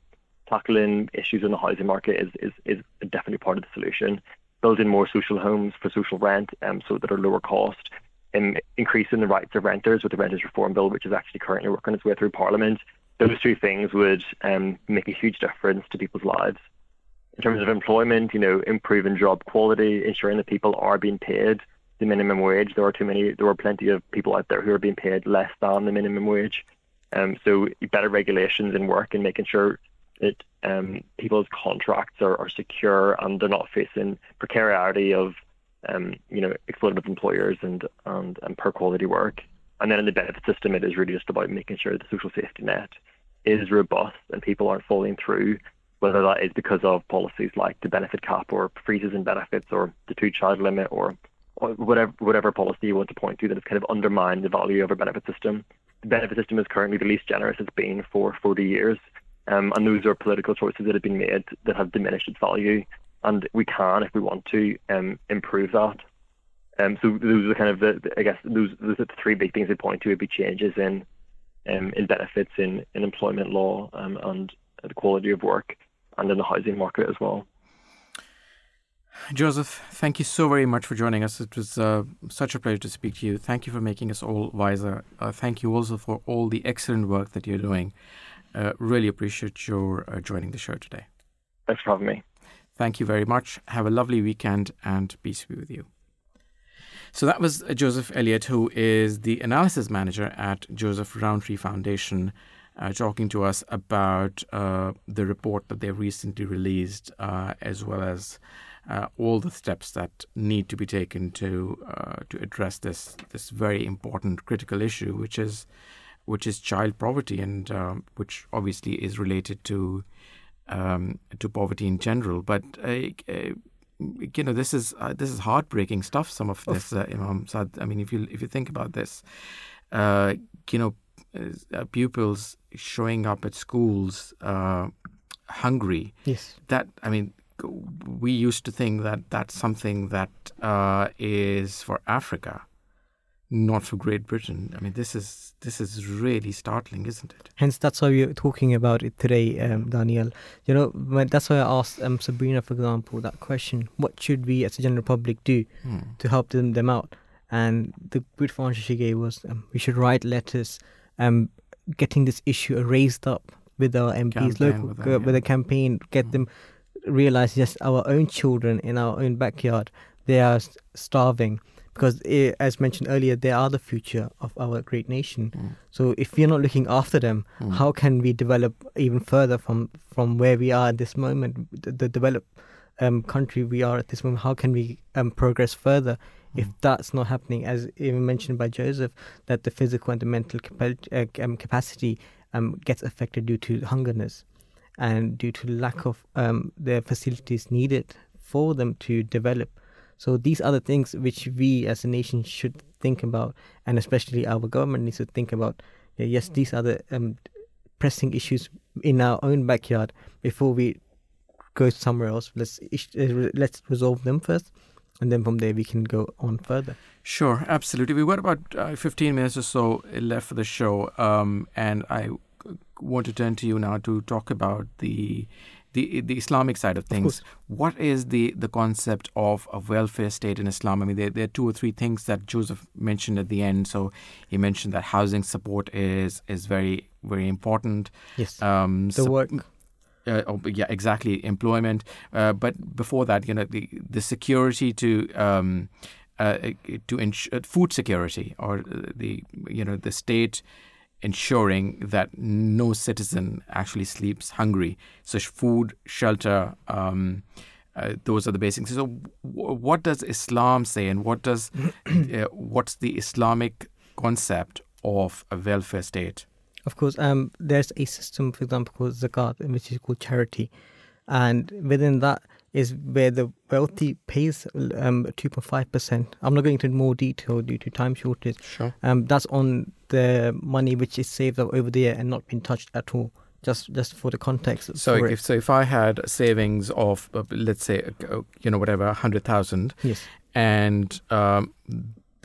Tackling issues in the housing market is is, is definitely part of the solution. Building more social homes for social rent, um, so that are lower cost. And increasing the rights of renters with the Renters Reform Bill, which is actually currently working its way through Parliament. Those two things would um, make a huge difference to people's lives in terms of employment, you know, improving job quality, ensuring that people are being paid the minimum wage. There are too many, there are plenty of people out there who are being paid less than the minimum wage. Um, so better regulations in work and making sure that um, people's contracts are, are secure and they're not facing precarity of, um, you know, exploitative employers and, and, and poor quality work. And then in the benefit system, it is really just about making sure the social safety net is robust and people aren't falling through whether that is because of policies like the benefit cap or freezes in benefits or the two-child limit or, whatever whatever policy you want to point to that has kind of undermined the value of our benefit system. The benefit system is currently the least generous it's been for 40 years, um, and those are political choices that have been made that have diminished its value. And we can, if we want to, um, improve that. Um, so those are kind of the, the I guess those those are the three big things they point to would be changes in um, in benefits in, in employment law um, and the quality of work and in the housing market as well. Joseph, thank you so very much for joining us. It was uh, such a pleasure to speak to you. Thank you for making us all wiser. Uh, thank you also for all the excellent work that you're doing. Uh, really appreciate your uh, joining the show today. Thanks for having me. Thank you very much. Have a lovely weekend and peace be with you. So that was Joseph Elliott, who is the analysis manager at Joseph Rowntree Foundation uh, talking to us about uh, the report that they've recently released, uh, as well as uh, all the steps that need to be taken to uh, to address this this very important critical issue, which is which is child poverty, and um, which obviously is related to um, to poverty in general. But uh, you know, this is this is heartbreaking stuff. Some of this, Imam Saad. I mean, if you if you think about this, you know, uh, pupils showing up at schools uh, hungry. Yes. That I mean, we used to think that that's something that uh, is for Africa, not for Great Britain. I mean, this is this is really startling, isn't it? Hence, that's why we're talking about it today, um, Danayal. You know, that's why I asked um, Sabrina, for example, that question: What should we, as a general public, do Hmm. to help them them out? And the good answer she gave was, um, we should write letters, um, getting this issue raised up with our MPs, Campaign local with with, them, with a campaign, get Mm. them realize yes, our own children in our own backyard, they are starving because, eh, as mentioned earlier, they are the future of our great nation. Mm. So if we're not looking after them, Mm. how can we develop even further from from where we are at this moment, the, the developed um, country we are at this moment? How can we um, progress further if Mm. that's not happening? As even mentioned by Joseph, that the physical and the mental capa- uh, um, capacity um, gets affected due to hungerness and due to lack of um, the facilities needed for them to develop. So these are the things which we as a nation should think about, and especially our government needs to think about. Yes, these are the um, pressing issues in our own backyard before we go somewhere else. Let's uh, let's resolve them first, and then from there we can go on further. Sure, absolutely. We've got about uh, 15 minutes or so left for the show, um, and I want to turn to you now to talk about the the the Islamic side of things. what is the the concept of a welfare state in Islam? I mean, there, there are two or three things that Joseph mentioned at the end. So he mentioned that housing support is is very very important. Yes, Um, the sup- work. uh, oh, yeah, exactly. Employment, uh, but before that, you know, the the security to um, uh, to ensure food security or the you know the state ensuring that no citizen actually sleeps hungry. So food, shelter. Um, uh, those are the basics. So, w- what does Islam say, and what does uh, what's the Islamic concept of a welfare state? Of course, um, there's a system, for example, called zakat, which is called charity, and within that is where the wealthy pays um 2.5 percent. I'm not going into more detail due to time shortage. Sure. Um, that's on the money which is saved up over there and not been touched at all. Just just for the context. So if it. so, if I had savings of uh, let's say uh, you know whatever hundred thousand, yes, and um,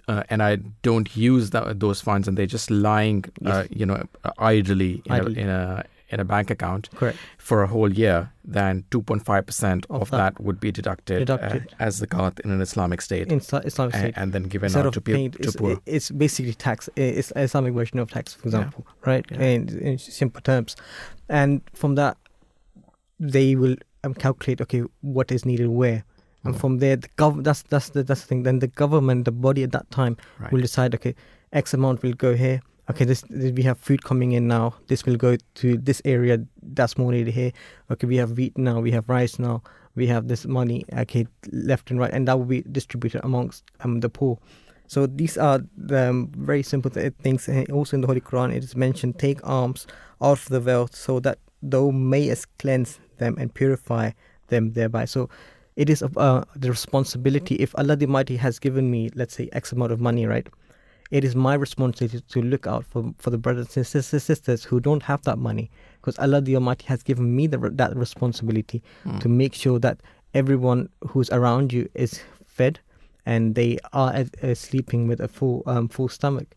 uh, and I don't use that, those funds, and they're just lying, uh, Yes. you know, idly, in, Idly. A, in a in a bank account correct. for a whole year, then two point five percent Of of that. that would be deducted, Deducted. Uh, as zakat in an Islamic state, In Isla- Islamic and, State. and then given Instead out to, paying, people, to it's, poor. it's basically tax. It's an Islamic version of tax, for Yeah. example, right? Yeah. In, in simple terms, and from that, they will um, calculate okay what is needed where, and Mm. from there, the gov- that's that's the that's the thing. Then the government, the body at that time, Right. will decide okay, X amount will go here. Okay, this, this we have food coming in now. This will go to this area. That's more needed here. Okay, we have wheat now. We have rice now. We have this money. Okay, left and right, and that will be distributed amongst um the poor. So these are the um, very simple th- things. And also in the Holy Quran, it is mentioned: take alms out of the wealth, so that thou mayest cleanse them and purify them thereby. So it is uh, the responsibility. If Allah the Mighty has given me, let's say, X amount of money, right? It is my responsibility to look out for, for the brothers and sisters, sisters who don't have that money, because Allah the Almighty has given me the, that responsibility Mm. to make sure that everyone who's around you is fed and they are uh, uh, sleeping with a full um, full stomach.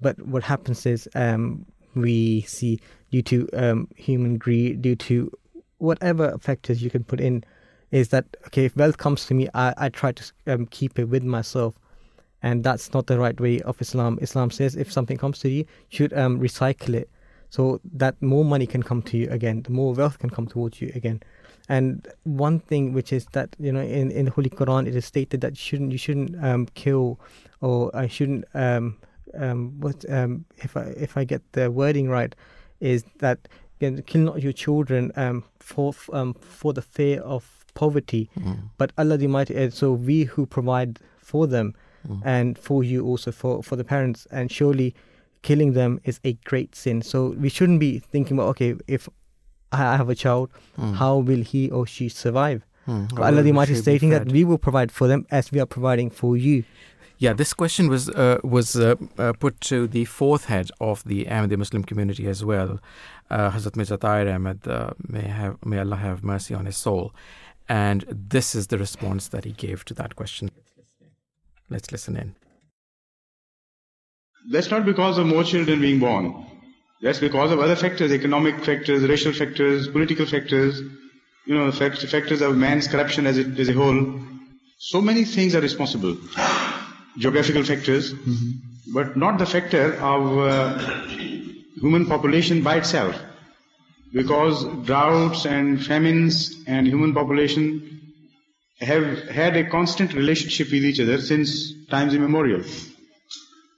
But what happens is um, we see due to um, human greed, due to whatever factors you can put in, is that okay? If wealth comes to me, I, I try to um, keep it with myself, and that's not the right way of Islam. Islam says if something comes to you, you should um, recycle it so that more money can come to you again, the more wealth can come towards you again. And one thing which is that you know in, in the Holy Quran it is stated that you shouldn't you shouldn't um, kill or I shouldn't um, um, what um, if I if I get the wording right is that you know, kill not your children um, for um, for the fear of poverty, Mm. but Allah the Mighty. uh, So we who provide for them Mm. and for you also for for the parents and surely killing them is a great sin so we shouldn't be thinking about okay if i have a child Mm. how will he or she survive Mm. But allah the mighty is stating that we will provide for them as we are providing for you Yeah, this question was uh, was uh, uh, put to the fourth head of the Ahmadi Muslim community as well, uh, Hazrat Mirza Tahir Ahmed, uh, may have may Allah have mercy on his soul, And this is the response that he gave to that question. Let's listen in. That's not because of more children being born. That's because of other factors, economic factors, racial factors, political factors, you know, factors of man's corruption as, it, as a whole. So many things are responsible. Geographical factors, mm-hmm. but not the factor of uh, human population by itself. Because droughts and famines and human population have had a constant relationship with each other since times immemorial.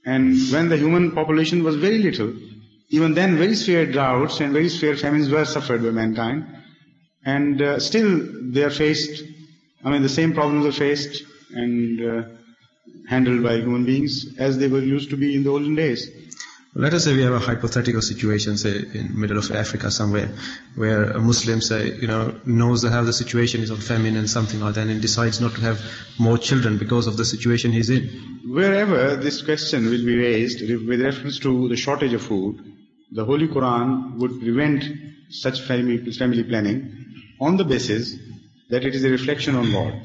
And when the human population was very little, even then very severe droughts and very severe famines were suffered by mankind. And uh, still they are faced, I mean the same problems are faced and uh, handled by human beings as they were used to be in the olden days. Let us say we have a hypothetical situation, say in middle of Africa somewhere, where a Muslim say, you know, knows that how the situation is on famine and something like that, and decides not to have more children because of the situation he's in. Wherever this question will be raised with reference to the shortage of food, the Holy Quran would prevent such family, family planning on the basis that it is a reflection on God.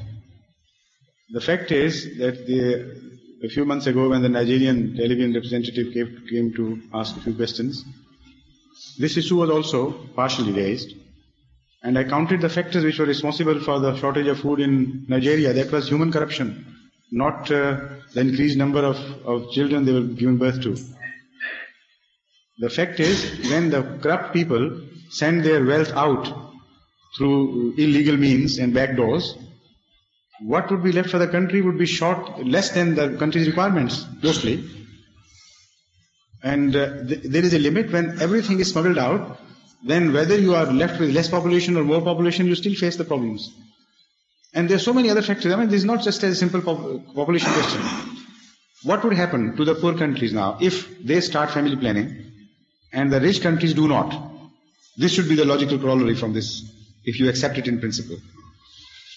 The fact is that the a few months ago when the Nigerian television representative came, came to ask a few questions, this issue was also partially raised. And I counted the factors which were responsible for the shortage of food in Nigeria. That was human corruption, not uh, the increased number of, of children they were giving birth to. The fact is, when the corrupt people send their wealth out through illegal means and back doors, what would be left for the country would be short, less than the country's requirements, mostly. And uh, th- there is a limit when everything is smuggled out, then whether you are left with less population or more population, you still face the problems. And there are so many other factors. I mean, this is not just a simple pop- population question. What would happen to the poor countries now if they start family planning and the rich countries do not? This should be the logical corollary from this, if you accept it in principle.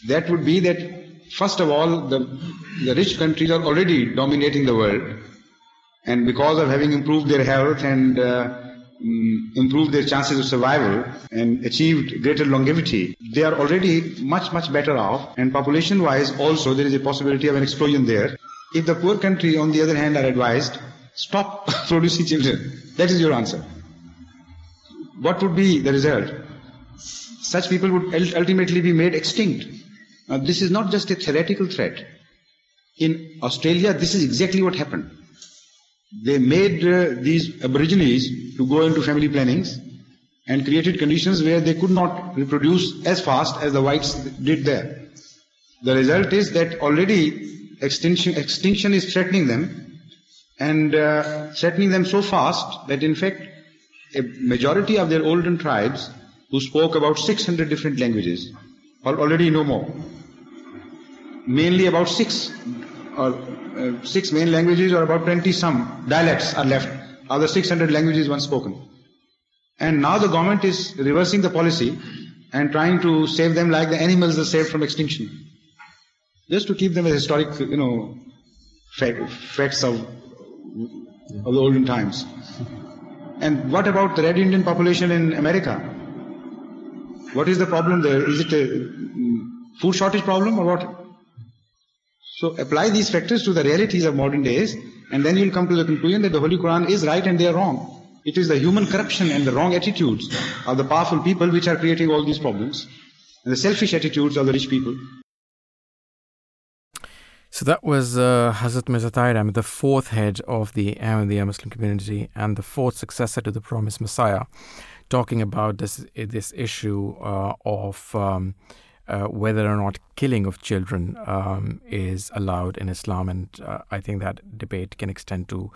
That would be that First of all, the, the rich countries are already dominating the world. And because of having improved their health and uh, mm, improved their chances of survival and achieved greater longevity, they are already much, much better off. And population wise, also, there is a possibility of an explosion there. If the poor country, on the other hand, are advised, stop producing children. That is your answer. What would be the result? Such people would ultimately be made extinct. Now, this is not just a theoretical threat. In Australia, this is exactly what happened. They made uh, these aborigines to go into family plannings and created conditions where they could not reproduce as fast as the whites did there. The result is that already extinction, extinction is threatening them and uh, threatening them so fast that in fact a majority of their olden tribes who spoke about 600 different languages already no more mainly about six or uh, six main languages or about 20 some dialects are left of the 600 languages once spoken. And now the government is reversing the policy and trying to save them like the animals are saved from extinction. Just to keep them as historic, you know, facts of, of the olden times. And what about the red Indian population in America? What is the problem there? Is it a mm, food shortage problem or what? So apply these factors to the realities of modern days, and then you'll come to the conclusion that the Holy Quran is right and they are wrong. It is the human corruption and the wrong attitudes of the powerful people which are creating all these problems, and the selfish attitudes of the rich people. So that was uh, Hazrat Mirza Tahir Ahmed, the fourth head of the Ahmadiyya Muslim community and the fourth successor to the promised Messiah, talking about this this issue uh, of um, uh, whether or not killing of children um, is allowed in Islam, and uh, I think that debate can extend to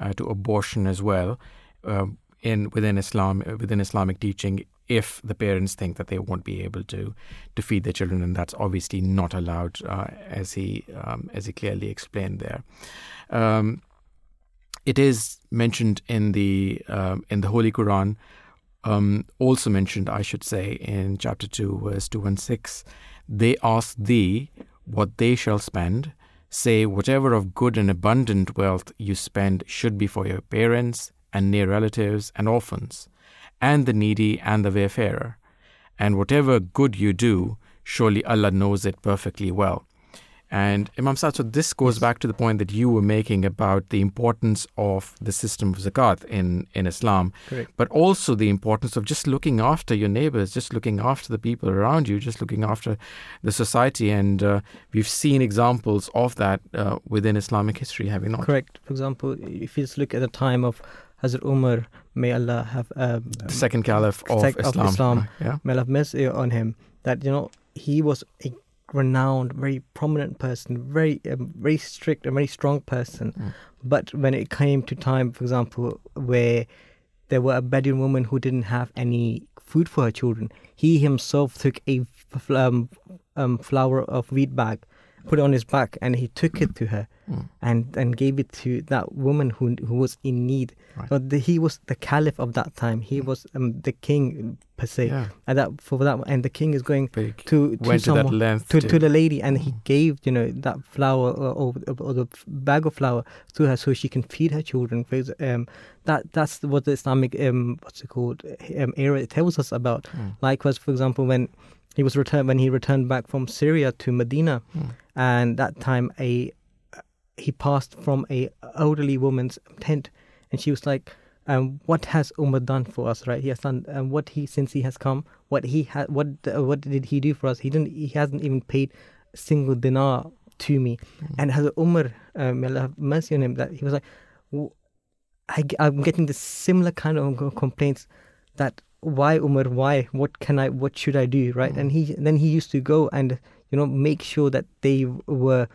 uh, to abortion as well. Um, in within Islam, within Islamic teaching, if the parents think that they won't be able to to feed their children, and that's obviously not allowed, uh, as he um, as he clearly explained there. Um, it is mentioned in the um, in the Holy Quran um, also mentioned, I should say, in chapter 2, verse 2 and 6. They ask thee what they shall spend. Say, whatever of good and abundant wealth you spend should be for your parents and near relatives and orphans, and the needy and the wayfarer. And whatever good you do surely Allah knows it perfectly well. And Imam Saad, so this goes back to the point that you were making about the importance of the system of zakat in, in Islam, Correct. but also the importance of just looking after your neighbors, just looking after the people around you, just looking after the society. And uh, we've seen examples of that uh, within Islamic history, have we not? Correct. For example, if you just look at the time of Hazrat Umar, may Allah have um, The second caliph of Sec- of Islam. Islam. Yeah. may Allah have mercy on him, that you know he was a renowned, very prominent person, very um, very strict, and very strong person. Mm. But when it came to time, for example, where there were a Bedouin woman who didn't have any food for her children, he himself took a um, um, flour of wheat bag, put it on his back, and he took it to her Mm. and and gave it to that woman who who was in need. Right. So the, he was the caliph of that time. He was um, the king per se. Yeah. And that for that, and the king is going to to to that someone to, to, to the lady, and he gave you know that flour or, or, or the bag of flour to her so she can feed her children. Um, that that's what the Islamic um what's it called um, era tells us about. Mm. Likewise, for example, when he was returned when he returned back from Syria to Medina, Mm. and that time a he passed from a elderly woman's tent, and she was like, um, "What has Umar done for us? Right? He has done um, what he since he has come. What he had. What uh, what did he do for us? He didn't. He hasn't even paid a single dinar to me. And has Umar, may Allah have mercy on him, that he was like, I'm getting the similar kind of complaints that why Umar, why, what can I, what should I do, right? And he then he used to go and you know make sure that they were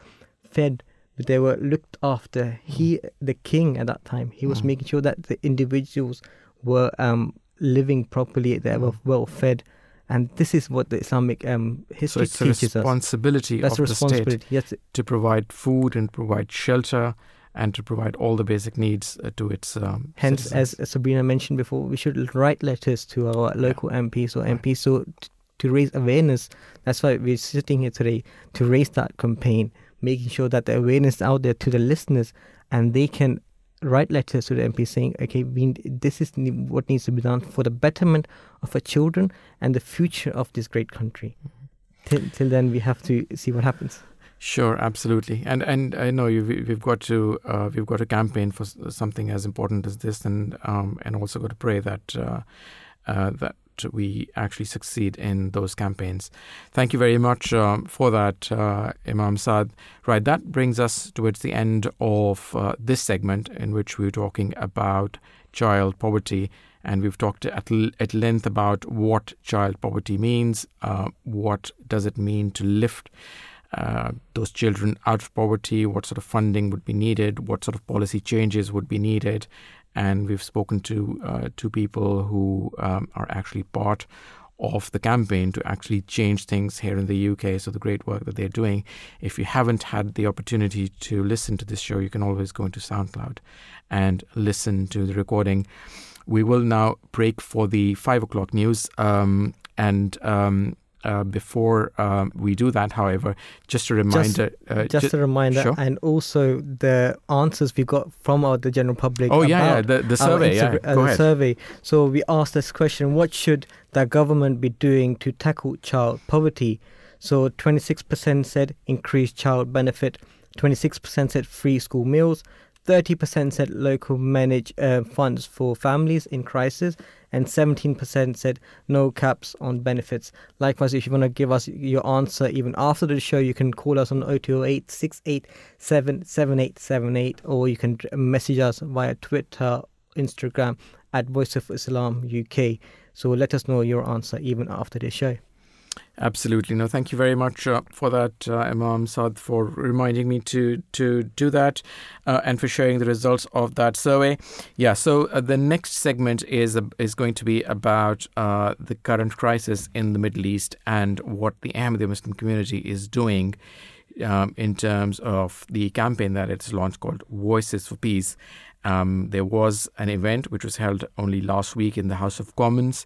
fed, they were looked after. He, the king at that time, he was Mm. making sure that the individuals were um, living properly, they were Mm. well fed. And this is what the Islamic um, So history it's a teaches us. responsibility That's a of the state. Yes, to provide food and provide shelter and to provide all the basic needs uh, to its um, Hence, citizens. as Sabrina mentioned before, we should write letters to our local MPs or Right. MPs so t- to raise awareness. That's why we're sitting here today to raise that campaign, making sure that the awareness is out there to the listeners, and they can write letters to the MP saying, "Okay, we, this is what needs to be done for the betterment of our children and the future of this great country." Till, till then, we have to see what happens. Sure, absolutely, and and I know you've, we've got to uh, we've got to campaign for something as important as this, and um, and also got to pray that uh, uh, that we actually succeed in those campaigns. Thank you very much um, for that, uh, Imam Saad. Right, that brings us towards the end of uh, this segment in which we were talking about child poverty. And we've talked at, l- at length about what child poverty means, uh, what does it mean to lift uh, those children out of poverty, what sort of funding would be needed, what sort of policy changes would be needed. And we've spoken to uh, two people who um, are actually part of the campaign to actually change things here in the UK. So, the great work that they're doing. If you haven't had the opportunity to listen to this show, you can always go into SoundCloud and listen to the recording. We will now break for the five o'clock news. Um, and um, uh, before um, we do that, however, just a reminder. uh, Just ju- a reminder, sure. and also the answers we got from our, the general public. oh, yeah, yeah, the, the survey. Yeah, uh, go the ahead. survey. So we asked this question: What should the government be doing to tackle child poverty? So 26% said increase child benefit, 26% said free school meals, 30% said local manage uh, funds for families in crisis, and 17% said no caps on benefits. Likewise, if you want to give us your answer even after the show, you can call us on 0208 687 7878 or you can message us via Twitter, Instagram at Voice of Islam UK. So let us know your answer even after the show. Absolutely. No, thank you very much uh, for that, uh, Imam Saad, for reminding me to to do that uh, and for sharing the results of that survey. Yeah. So uh, the next segment is is going to be about uh, the current crisis in the Middle East and what the Ahmadiyya Muslim community is doing. Um, in terms of the campaign that it's launched called Voices for Peace, um, there was an event which was held only last week in the House of Commons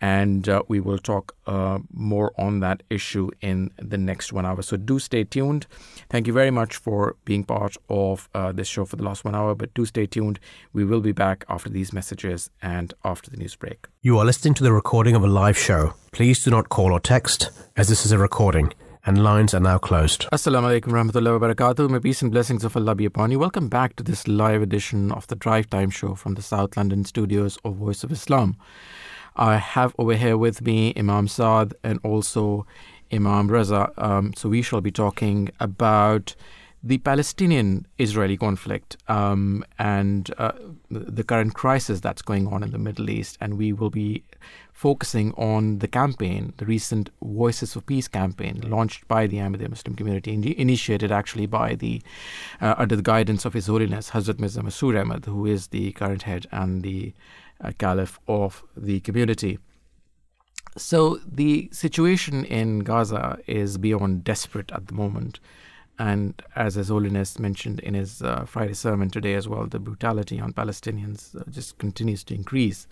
and uh, we will talk uh, more on that issue in the next one hour. So do stay tuned. Thank you very much for being part of uh, this show for the last one hour, but do stay tuned. We will be back after these messages and after the news break. You are listening to the recording of a live show. Please do not call or text, as this is a recording and lines are now closed. Assalamu alaikum warahmatullahi wabarakatuh. May peace and blessings of Allah be upon you. Welcome back to this live edition of the Drive Time Show from the South London studios of Voice of Islam. I have over here with me Imam Saad and also Imam Raza. Um, so we shall be talking about the Palestinian Israeli conflict um, and uh, the current crisis that's going on in the Middle East. And we will be focusing on the campaign, the recent Voices for Peace campaign launched by the Ahmadiyya Muslim community, initiated actually by the, uh, under the guidance of His Holiness Hazrat Mirza Masroor Ahmad, who is the current head and the caliph of the community. So the situation in Gaza is beyond desperate at the moment. And as His Holiness mentioned in his uh, Friday sermon today as well, the brutality on Palestinians uh, just continues to increase.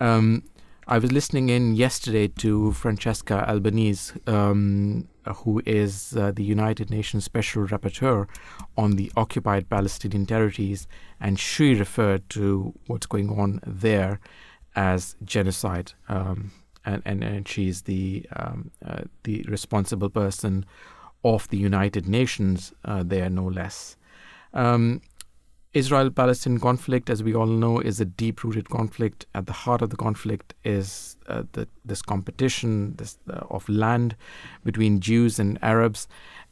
Um, I was listening in yesterday to Francesca Albanese, um, who is uh, the United Nations Special Rapporteur on the occupied Palestinian territories, and she referred to what's going on there as genocide. Um, and, and, and she's the um, uh, the responsible person of the United Nations uh, there, no less. Um, Israel Palestine conflict, as we all know, is a deep rooted conflict. At the heart of the conflict is uh, the, this competition this, uh, of land between Jews and Arabs.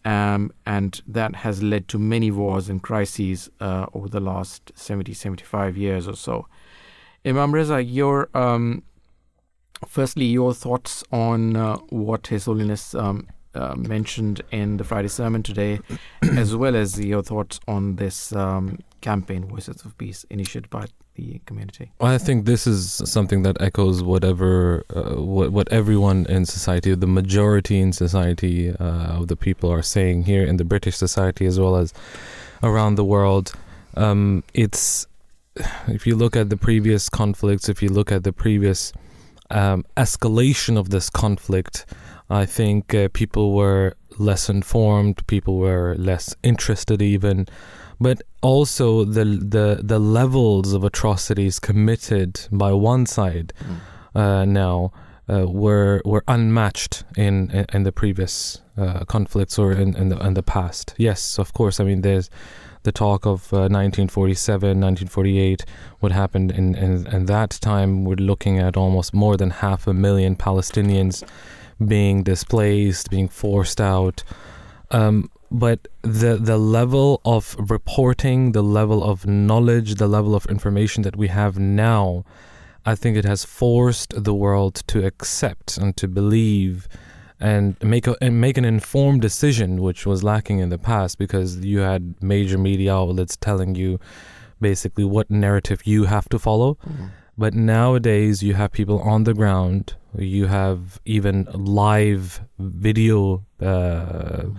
Um, and that has led to many wars and crises uh, over the last 70, 75 years or so. Imam Raza, your um, firstly, your thoughts on uh, what His Holiness um, uh, mentioned in the Friday sermon today, as well as your thoughts on this um, campaign, Voices of Peace, initiated by the community. I think this is something that echoes whatever, uh, what, what everyone in society, the majority in society uh, of the people are saying here in the British society as well as around the world. Um, it's if you look at the previous conflicts, if you look at the previous um, escalation of this conflict, I think uh, people were less informed, people were less interested, even. But also the the the levels of atrocities committed by one side mm. uh, now uh, were were unmatched in in the previous uh, conflicts or in in the, in the past. Yes, of course. I mean, there's the talk of 1947, uh, 1948, what happened in, in, in that time. We're looking at almost more than half a million Palestinians being displaced, being forced out. Um, but the the level of reporting, the level of knowledge, the level of information that we have now, I think it has forced the world to accept and to believe and make a and make an informed decision, which was lacking in the past because you had major media outlets telling you basically what narrative you have to follow. Mm-hmm. But nowadays, you have people on the ground. You have even live video. Uh, mm-hmm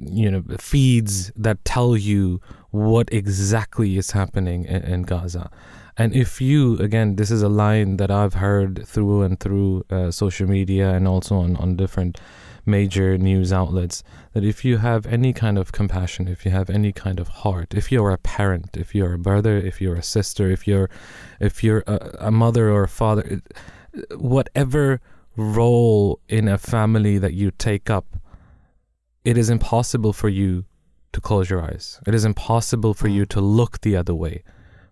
you know feeds that tell you what exactly is happening in, in, Gaza. And if you again, this is a line that I've heard through and through uh, social media and also on, on different major news outlets that if you have any kind of compassion, if you have any kind of heart, if you're a parent, if you're a brother, if you're a sister, if you're if you're a, a mother or a father, whatever role in a family that you take up it is impossible for you to close your eyes. It is impossible for you mm. to look the other way.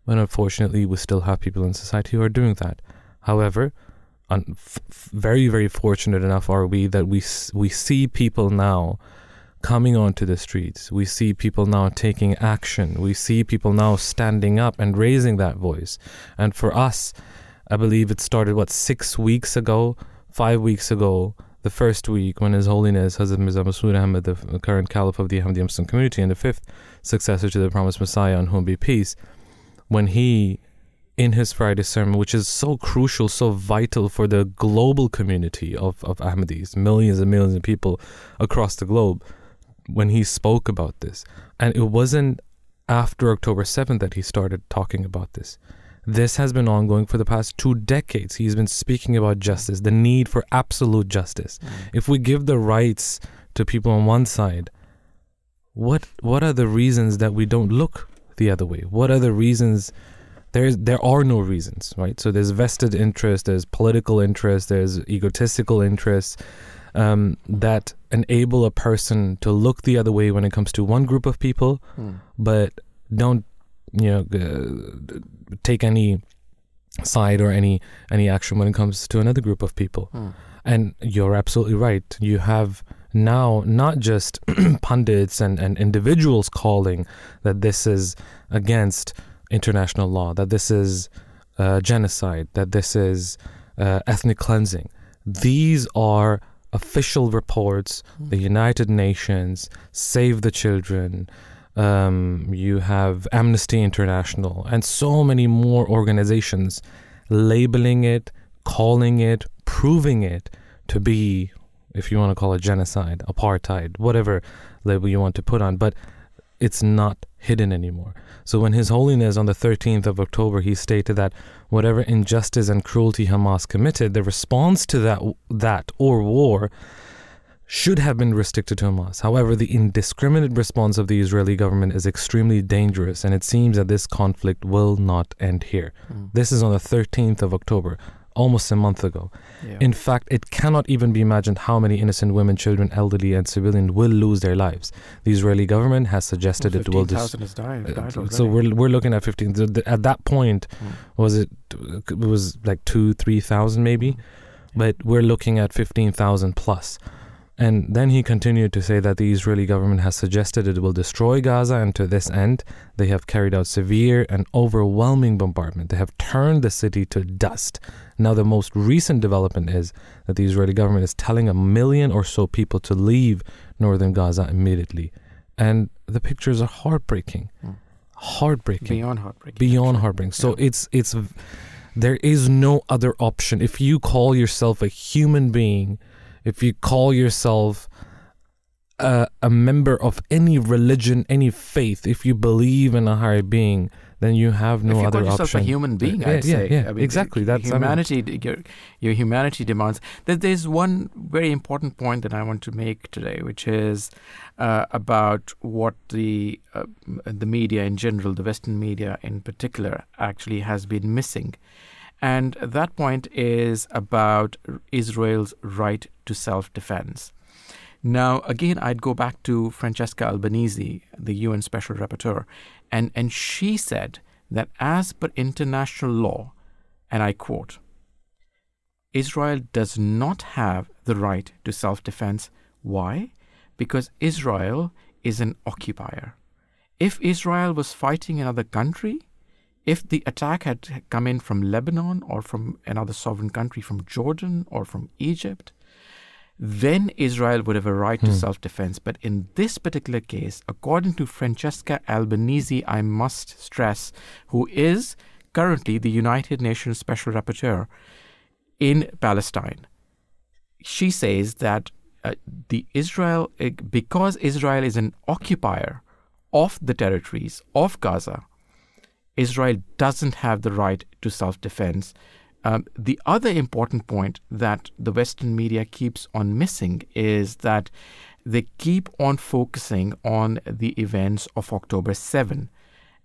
But unfortunately, we still have people in society who are doing that. However, un- f- very, very fortunate enough are we that we s- we see people now coming onto the streets. We see people now taking action. We see people now standing up and raising that voice. And for us, I believe it started what six weeks ago, five weeks ago the first week when His Holiness Hazrat Mirza Masroor Ahmad, the current Caliph of the Ahmadiyya Muslim community and the fifth successor to the promised Messiah, on whom be peace, when he, in his Friday sermon, which is so crucial, so vital for the global community of, of Ahmadis, millions and millions of people across the globe, when he spoke about this. And it wasn't after October 7th that he started talking about this. This has been ongoing for the past two decades. He's been speaking about justice, the need for absolute justice. If we give the rights to people on one side, what what are the reasons that we don't look the other way? What are the reasons? There is there are no reasons, right? So there's vested interest, there's political interest, there's egotistical interest um, that enable a person to look the other way when it comes to one group of people, but don't you know uh, take any side or any any action when it comes to another group of people. And you're absolutely right. You have now not just pundits and, and individuals calling that this is against international law, that this is uh, genocide, that this is uh, ethnic cleansing. These are official reports, the United Nations, Save the Children, um, you have Amnesty International, and so many more organizations labeling it, calling it, proving it to be, if you want to call it genocide, apartheid, whatever label you want to put on. But it's not hidden anymore. So when His Holiness on the 13th of October he stated that whatever injustice and cruelty Hamas committed, the response to that that or war should have been restricted to Hamas. However, the indiscriminate response of the Israeli government is extremely dangerous, and it seems that this conflict will not end here. This is on the 13th of October, almost a month ago. Yeah. In fact, it cannot even be imagined how many innocent women, children, elderly, and civilians will lose their lives. The Israeli government has suggested it will. Dis- has died. died uh, so we're we're looking at 15 th- th- at that point Mm. was it it was like 2 3000 maybe but we're looking at 15000 plus and then he continued to say that the Israeli government has suggested it will destroy Gaza and to this end they have carried out severe and overwhelming bombardment they have turned the city to dust now the most recent development is that the Israeli government is telling a million or so people to leave northern Gaza immediately and the pictures are heartbreaking Mm. heartbreaking beyond heartbreaking. beyond actually. heartbreaking. So Yeah. it's it's there is no other option. If you call yourself a human being, if you call yourself a, a member of any religion, any faith, if you believe in a higher being, then you have no if you other call yourself option. a human being, Yeah, I'd yeah, say. yeah, I mean, exactly. That's I mean, humanity. your, your humanity demands that. There's one very important point that I want to make today, which is uh, about what the uh, the media in general, the Western media in particular, actually has been missing. And that point is about Israel's right to self-defense. Now, again, I'd go back to Francesca Albanese, the UN Special Rapporteur, and, and she said that as per international law, and I quote, Israel does not have the right to self defense. Why? Because Israel is an occupier. If Israel was fighting another country, if the attack had come in from Lebanon or from another sovereign country, from Jordan or from Egypt, then Israel would have a right to self defense. But in this particular case, according to Francesca Albanese, I must stress, who is currently the United Nations Special Rapporteur in Palestine, she says that uh, the Israel, uh, because Israel is an occupier of the territories of Gaza, Israel doesn't have the right to self defense. Um, the other important point that the Western media keeps on missing is that they keep on focusing on the events of October 7.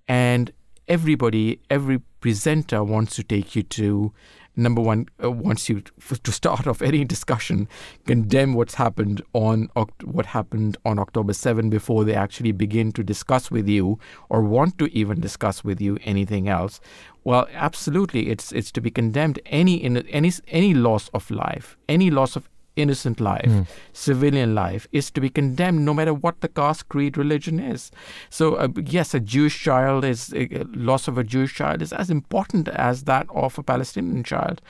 And everybody, every presenter wants to take you to number one, uh, wants you to, to start off any discussion, condemn what's happened on what happened on October 7 before they actually begin to discuss with you or want to even discuss with you anything else. Well, absolutely, it's it's to be condemned. Any in, any any loss of life, any loss of innocent life, civilian life, is to be condemned no matter what the caste, creed, religion is. So, uh, yes, a Jewish child is uh, loss of a Jewish child is as important as that of a Palestinian child,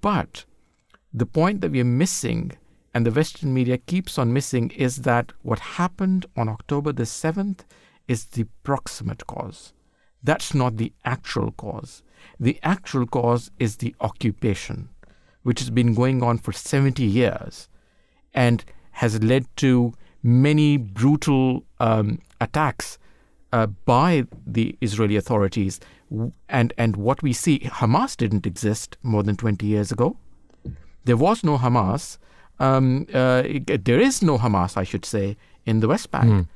but the point that we're missing and the Western media keeps on missing is that what happened on October the 7th is the proximate cause. That's not the actual cause. The actual cause is the occupation, which has been going on for 70 years and has led to many brutal um, attacks uh, by the Israeli authorities and and what we see, Hamas didn't exist more than 20 years ago. There was no Hamas. Um, uh, there is no Hamas, I should say, in the West Bank, Mm.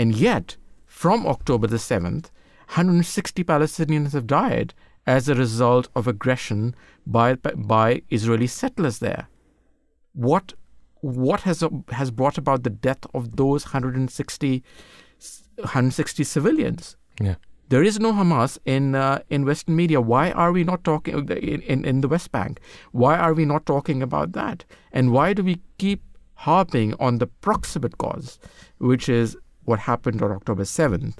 and yet from October the 7th, 160 Palestinians have died as a result of aggression by by Israeli settlers there. What what has has brought about the death of those 160 160 civilians? Yeah. There is no Hamas in uh, in Western media. Why are we not talking in, in in the West Bank? Why are we not talking about that? And why do we keep harping on the proximate cause, which is what happened on October 7th,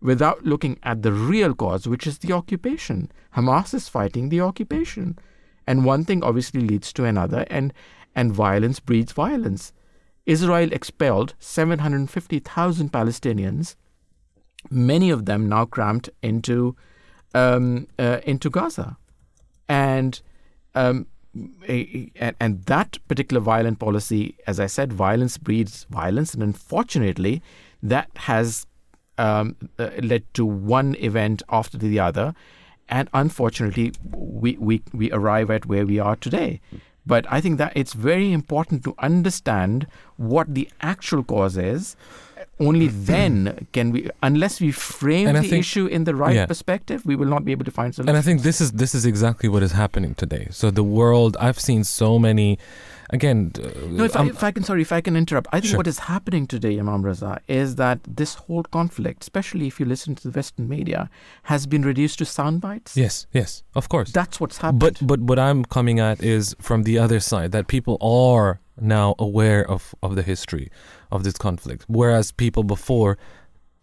without looking at the real cause, which is the occupation? Hamas is fighting the occupation, and one thing obviously leads to another, and and violence breeds violence. Israel expelled 750,000 Palestinians many of them now cramped into um, uh, into Gaza, and um, a, a- and that particular violent policy, as I said, violence breeds violence, and unfortunately, that has um, uh, led to one event after the other, and unfortunately, we, we we arrive at where we are today. But I think that it's very important to understand what the actual cause is. Only then can we, unless we frame And the think- issue in the right yeah. perspective, we will not be able to find solutions. And I think this is this is exactly what is happening today. So the world, I've seen so many. Again, uh, No, if I, I'm- if I can, sorry, if I can interrupt, I think Sure. what is happening today, Imam Raza, is that this whole conflict, especially if you listen to the Western media, has been reduced to sound bites. yes, yes, of course. That's what's happened. But but what I'm coming at is from the other side that people are now aware of of the history of this conflict, whereas people before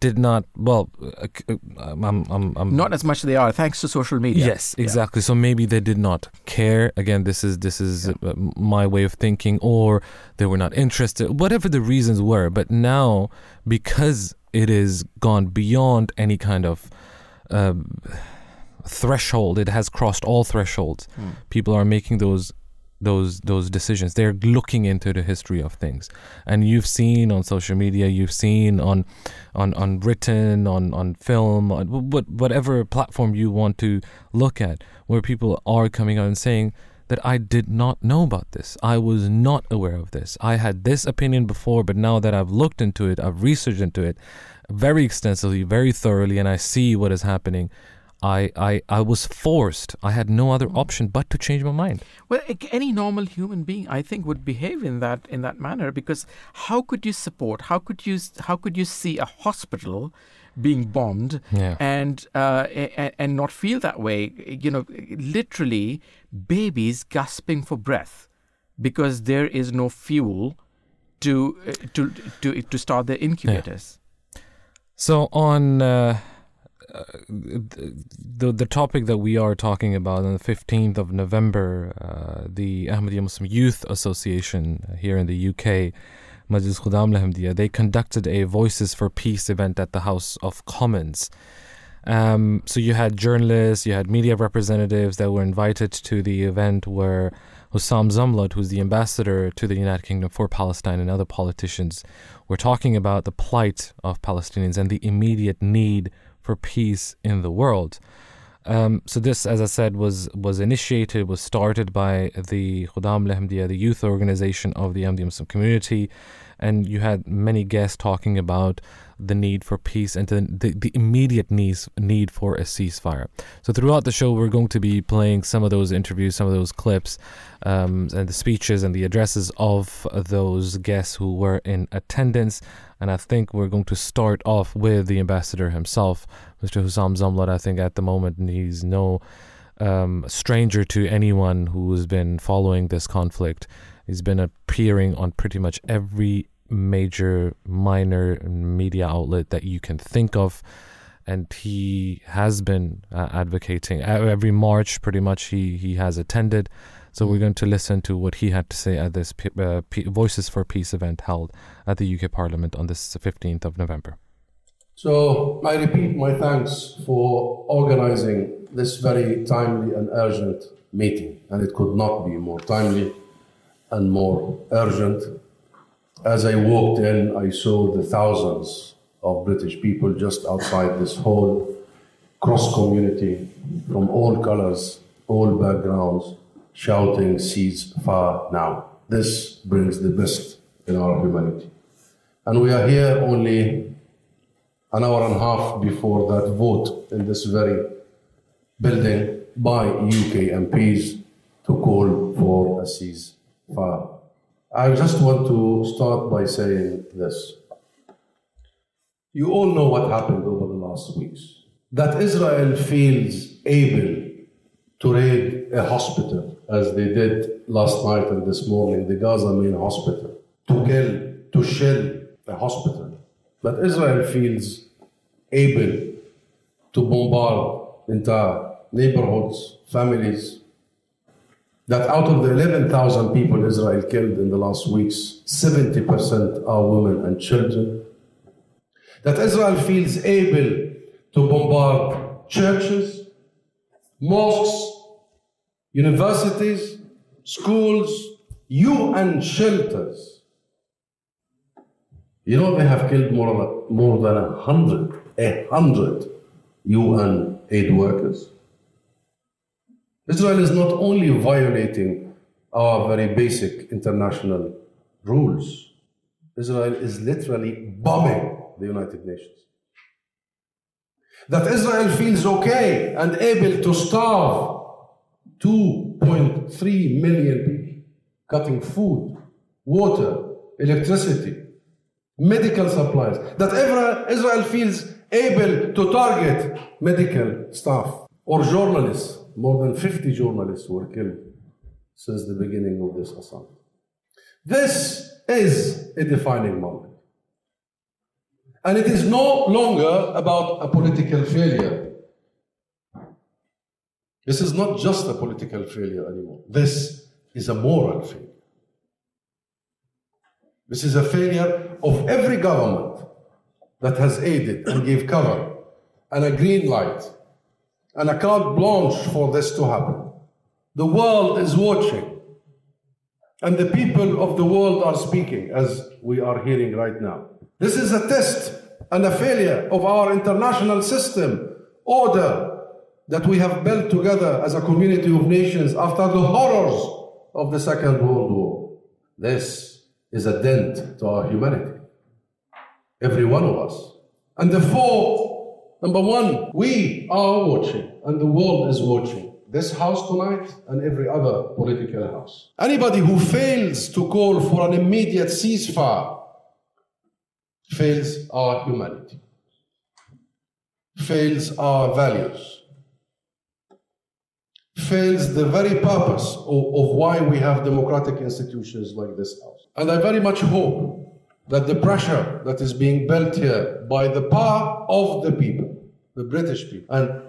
did not. Well, uh, uh, I'm, I'm, I'm not as much as they are, thanks to social media. Yes, exactly. So maybe they did not care. Again, this is this is uh, my way of thinking, or they were not interested. Whatever the reasons were, but now because it is gone beyond any kind of um, threshold, it has crossed all thresholds. Hmm. People are making those those those decisions. They're looking into the history of things, and you've seen on social media, you've seen on on on written, on on film, on what whatever platform you want to look at, where people are coming out and saying that I did not know about this. I was not aware of this. I had this opinion before, but now that I've looked into it, I've researched into it very extensively, very thoroughly, and I see what is happening. I, I, I was forced. I had no other option but to change my mind. Well, any normal human being, I think, would behave in that in that manner because how could you support? How could you how could you see a hospital being bombed Yeah. and uh, and, and not feel that way? You know, literally, babies gasping for breath because there is no fuel to uh, to to to start their incubators. So on uh, the the topic that we are talking about on the fifteenth of November, uh, the Ahmadiyya Muslim Youth Association here in the UK, Majlis Khuddam Ahmadiyya, they conducted a Voices for Peace event at the House of Commons. Um, so you had journalists, you had media representatives that were invited to the event where Hussam Zomlot, who's the ambassador to the United Kingdom for Palestine, and other politicians were talking about the plight of Palestinians and the immediate need for peace in the world. Um, so this, as I said, was was initiated, was started by the Khuddam Ahmadiyya, the youth organization of the Ahmadiyya Muslim community, and you had many guests talking about the need for peace and the, the, the immediate needs, need for a ceasefire. So throughout the show, we're going to be playing some of those interviews, some of those clips, um, and the speeches and the addresses of those guests who were in attendance. And I think we're going to start off with the ambassador himself, Mr. Hussam Zomlot. I think at the moment he's no um, stranger to anyone who has been following this conflict. He's been appearing on pretty much every major minor media outlet that you can think of and he has been uh, advocating every march pretty much he he has attended so we're going to listen to what he had to say at this P- uh, P- voices for peace event held at the UK parliament on this 15th of november So I repeat my thanks for organizing this very timely and urgent meeting, and it could not be more timely and more urgent. As I walked in, I saw the thousands of British people just outside this hall cross community from all colors, all backgrounds, shouting, ceasefire now. This brings the best in our humanity. And we are here only an hour and a half before that vote in this very building by UK MPs to call for a ceasefire. I just want to start by saying this. You all know what happened over the last weeks. That Israel feels able to raid a hospital, as they did last night and this morning, the Gaza main hospital, to kill, to shell a hospital. But Israel feels able to bombard entire neighborhoods, families. That out of the 11,000 people Israel killed in the last weeks, 70% are women and children. That Israel feels able to bombard churches, mosques, universities, schools, UN shelters. You know, they have killed more, more than a hundred, a hundred UN aid workers. Israel is not only violating our very basic international rules, Israel is literally bombing the United Nations. That Israel feels okay and able to starve 2.3 million people, cutting food, water, electricity, medical supplies. That ever Israel feels able to target medical staff or journalists. More than 50 journalists were killed since the beginning of this assault. This is a defining moment. And it is no longer about a political failure. This is not just a political failure anymore. This is a moral failure. This is a failure of every government that has aided and gave cover and a green light and a carte blanche for this to happen. The world is watching. And the people of the world are speaking, as we are hearing right now. This is a test and a failure of our international system, order that we have built together as a community of nations after the horrors of the Second World War. This is a dent to our humanity. Every one of us. And therefore, number one, we are watching, and the world is watching this house tonight and every other political house. Anybody who fails to call for an immediate ceasefire fails our humanity, fails our values, fails the very purpose of, of why we have democratic institutions like this house. And I very much hope that the pressure that is being built here by the power of the people, the British people, and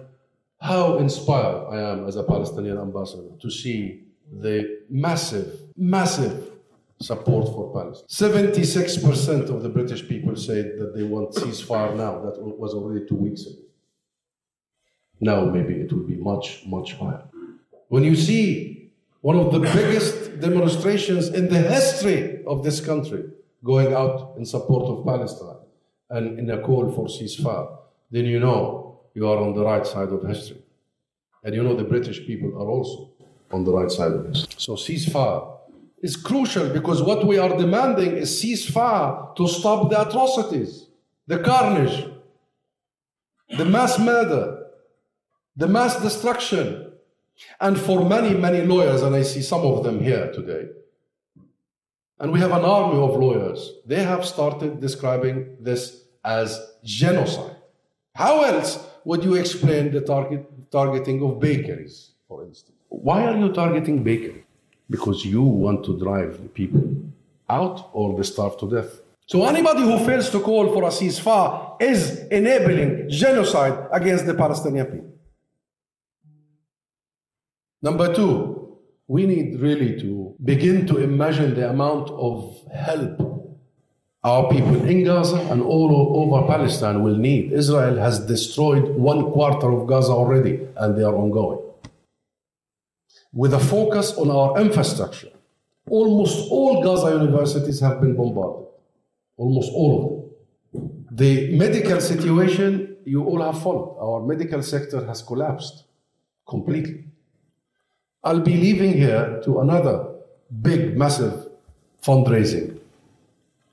how inspired I am as a Palestinian ambassador to see the massive, massive support for Palestine. 76% of the British people said that they want ceasefire now. That was already two weeks ago. Now maybe it will be much, much higher. When you see one of the biggest demonstrations in the history of this country going out in support of Palestine and in a call for ceasefire, then you know you are on the right side of history. And you know the British people are also on the right side of history. So ceasefire is crucial because what we are demanding is ceasefire to stop the atrocities, the carnage, the mass murder, the mass destruction. And for many, many lawyers, and I see some of them here today, and we have an army of lawyers, they have started describing this as genocide. How else would you explain the target, targeting of bakeries, for instance? Why are you targeting bakeries? Because you want to drive the people out or they starve to death. So anybody who fails to call for a ceasefire is enabling genocide against the Palestinian people. Number two, we need really to begin to imagine the amount of help our people in Gaza and all over Palestine will need. Israel has destroyed one quarter of Gaza already, and they are ongoing. With a focus on our infrastructure, almost all Gaza universities have been bombarded. Almost all of them. The medical situation you all have followed, our medical sector has collapsed completely. I'll be leaving here to another big, massive fundraising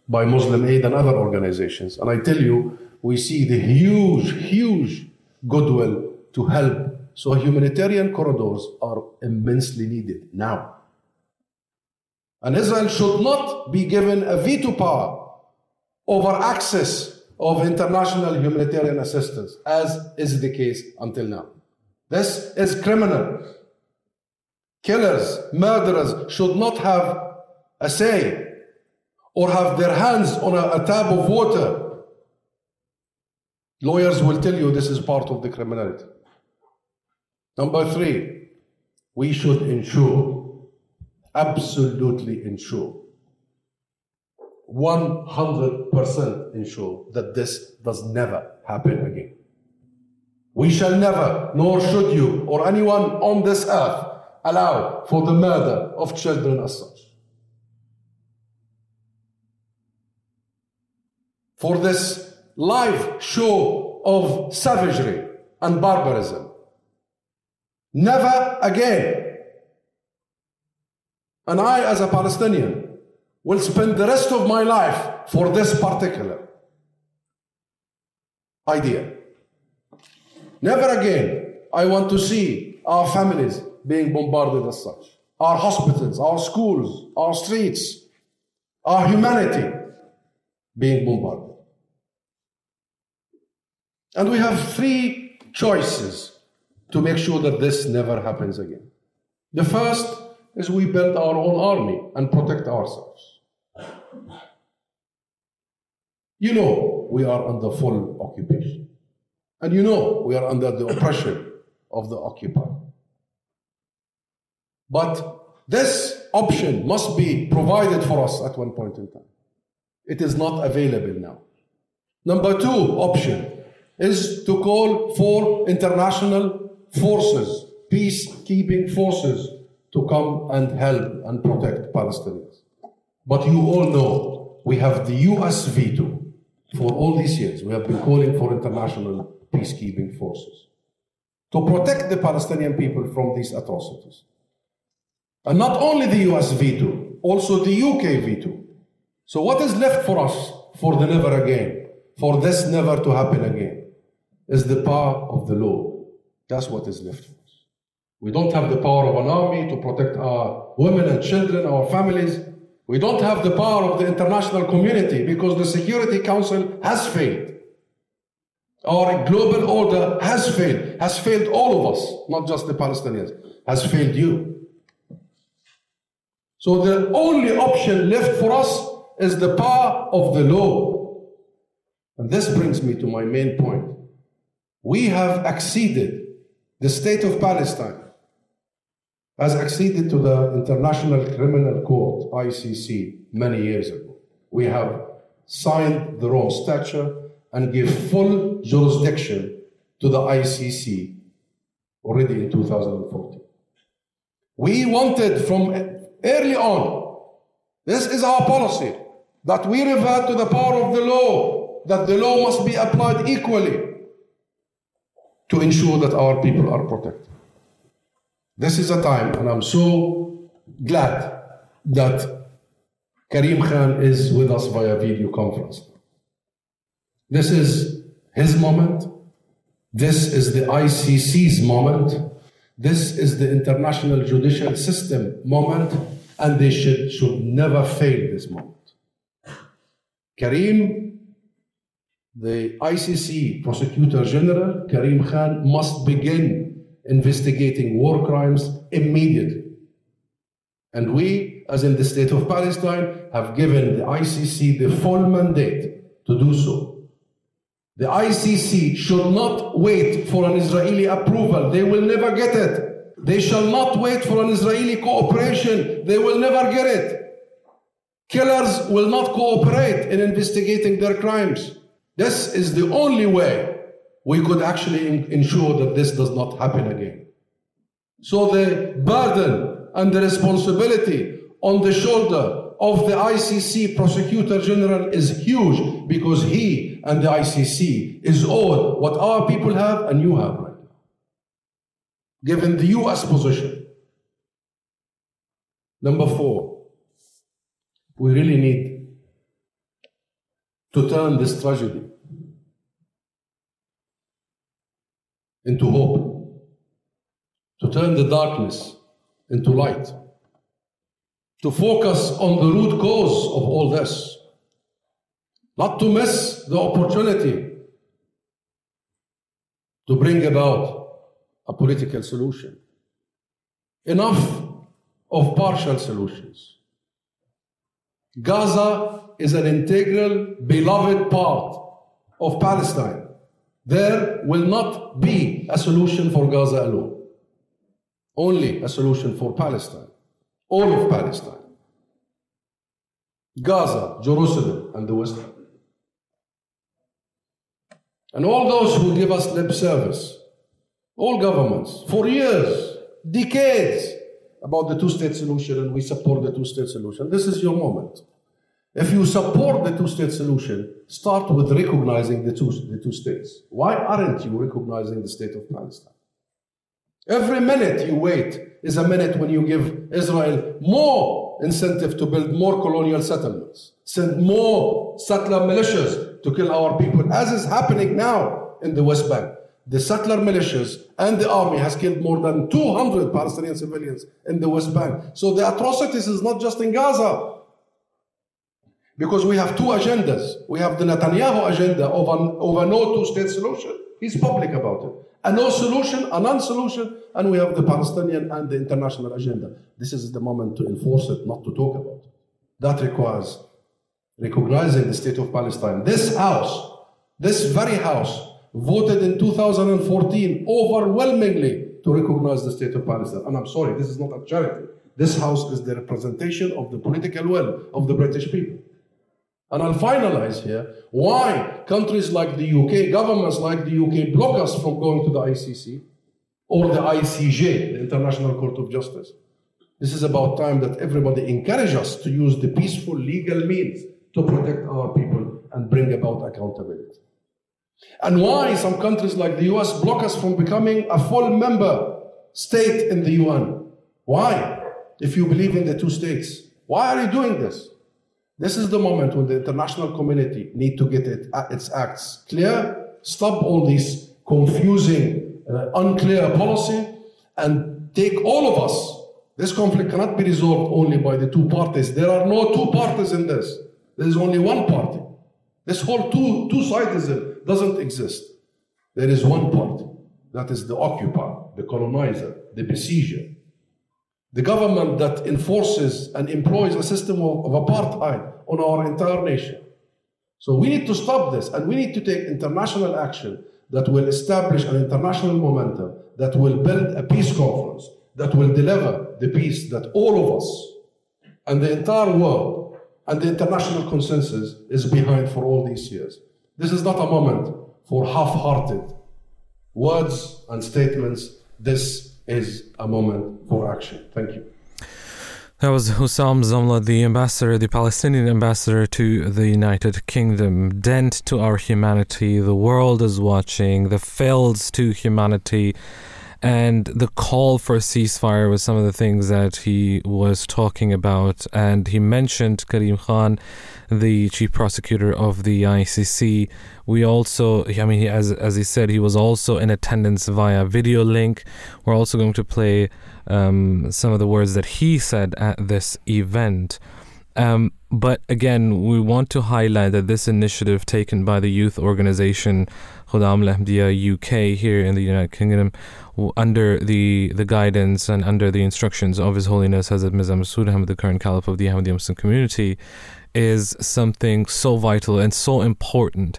by Muslim Aid and other organizations. And I tell you, we see the huge, huge goodwill to help. So humanitarian corridors are immensely needed now. And Israel should not be given a veto power over access of international humanitarian assistance, as is the case until now. This is criminal. Killers, murderers should not have a say or have their hands on a, a tab of water. Lawyers will tell you this is part of the criminality. Number three, we should ensure, absolutely ensure, 100% ensure that this does never happen again. We shall never, nor should you, or anyone on this earth, allow for the murder of children as such. For this live show of savagery and barbarism. Never again. And I, as a Palestinian, will spend the rest of my life for this particular idea. Never again I want to see our families being bombarded as such, our hospitals, our schools, our streets, our humanity being bombarded. And we have three choices to make sure that this never happens again. The first is we build our own army and protect ourselves. You know we are under full occupation. And you know we are under the oppression of the occupier. But this option must be provided for us at one point in time. It is not available now. Number two option is to call for international forces, peacekeeping forces, to come and help and protect Palestinians. But you all know we have the US veto for all these years. We have been calling for international peacekeeping forces to protect the Palestinian people from these atrocities. And not only the US veto, also the UK veto. So, what is left for us for the never again, for this never to happen again, is the power of the law. That's what is left for us. We don't have the power of an army to protect our women and children, our families. We don't have the power of the international community because the Security Council has failed. Our global order has failed, has failed all of us, not just the Palestinians, has failed you. So the only option left for us is the power of the law. And this brings me to my main point. We have acceded, the state of Palestine has acceded to the International Criminal Court, ICC, many years ago. We have signed the Rome Statute and give full jurisdiction to the ICC already in 2014. We wanted from early on, this is our policy, that we revert to the power of the law, that the law must be applied equally to ensure that our people are protected. This is a time, and I'm so glad that Karim Khan is with us via video conference. This is his moment. This is the ICC's moment. This is the international judicial system moment, and they should, should never fail this moment. Karim, the ICC Prosecutor General, Karim Khan, must begin investigating war crimes immediately. And we, as in the state of Palestine, have given the ICC the full mandate to do so. The ICC should not wait for an Israeli approval. They will never get it. They shall not wait for an Israeli cooperation. They will never get it. Killers will not cooperate in investigating their crimes. This is the only way we could actually ensure that this does not happen again. So the burden and the responsibility on the shoulder of the ICC prosecutor general is huge because he and the ICC is all what our people have and you have right now. Given the US position. Number four, we really need to turn this tragedy into hope, to turn the darkness into light, to focus on the root cause of all this, not to miss the opportunity to bring about a political solution. Enough of partial solutions. Gaza is an integral, beloved part of Palestine. There will not be a solution for Gaza alone, only a solution for Palestine, all of Palestine. Gaza, Jerusalem, and the West Bank. And all those who give us lip service, all governments, for years, decades, about the two state solution and we support the two state solution. This is your moment. If you support the two state solution, start with recognizing the two, the two states. Why aren't you recognizing the state of Palestine? Every minute you wait is a minute when you give Israel more incentive to build more colonial settlements, send more settler militias to kill our people, as is happening now in the West Bank. The settler militias and the army has killed more than 200 Palestinian civilians in the West Bank. So the atrocities is not just in Gaza. Because we have two agendas. We have the Netanyahu agenda of, an, of a no two-state solution. He's public about it. A no solution, a non-solution, and we have the Palestinian and the international agenda. This is the moment to enforce it, not to talk about it. That requires recognizing the state of Palestine. This house, this very house, voted in 2014 overwhelmingly to recognize the state of Palestine. And I'm sorry, this is not a charity. This house is the representation of the political will of the British people. And I'll finalize here why countries like the UK, governments like the UK, block us from going to the ICC or the ICJ, the International Court of Justice. This is about time that everybody encourage us to use the peaceful legal means to protect our people and bring about accountability. And why some countries like the US block us from becoming a full member state in the UN? Why? If you believe in the two states, why are you doing this? This is the moment when the international community need to get it, its acts clear, stop all these confusing, uh, unclear policy, and take all of us. This conflict cannot be resolved only by the two parties. There are no two parties in this. There is only one party. This whole two two sidism doesn't exist. There is one party. That is the occupier, the colonizer, the besieger, the government that enforces and employs a system of, of apartheid on our entire nation. So we need to stop this and we need to take international action that will establish an international momentum, that will build a peace conference, that will deliver the peace that all of us and the entire world and the international consensus is behind for all these years. This is not a moment for half hearted words and statements. This is a moment for action. Thank you. That was Hussam Zamla, the ambassador, the Palestinian ambassador to the United Kingdom. Dent to our humanity. The world is watching. The fails to humanity. And the call for a ceasefire was some of the things that he was talking about. And he mentioned Karim Khan, the chief prosecutor of the ICC. We also, I mean, as, as he said, he was also in attendance via video link. We're also going to play um, some of the words that he said at this event. Um, but again, we want to highlight that this initiative taken by the youth organization Khuddam al UK here in the United Kingdom, under the, the guidance and under the instructions of His Holiness Hazrat Mirza Masroor Ahmad, the current Caliph of the Ahmadiyya Muslim community, is something so vital and so important.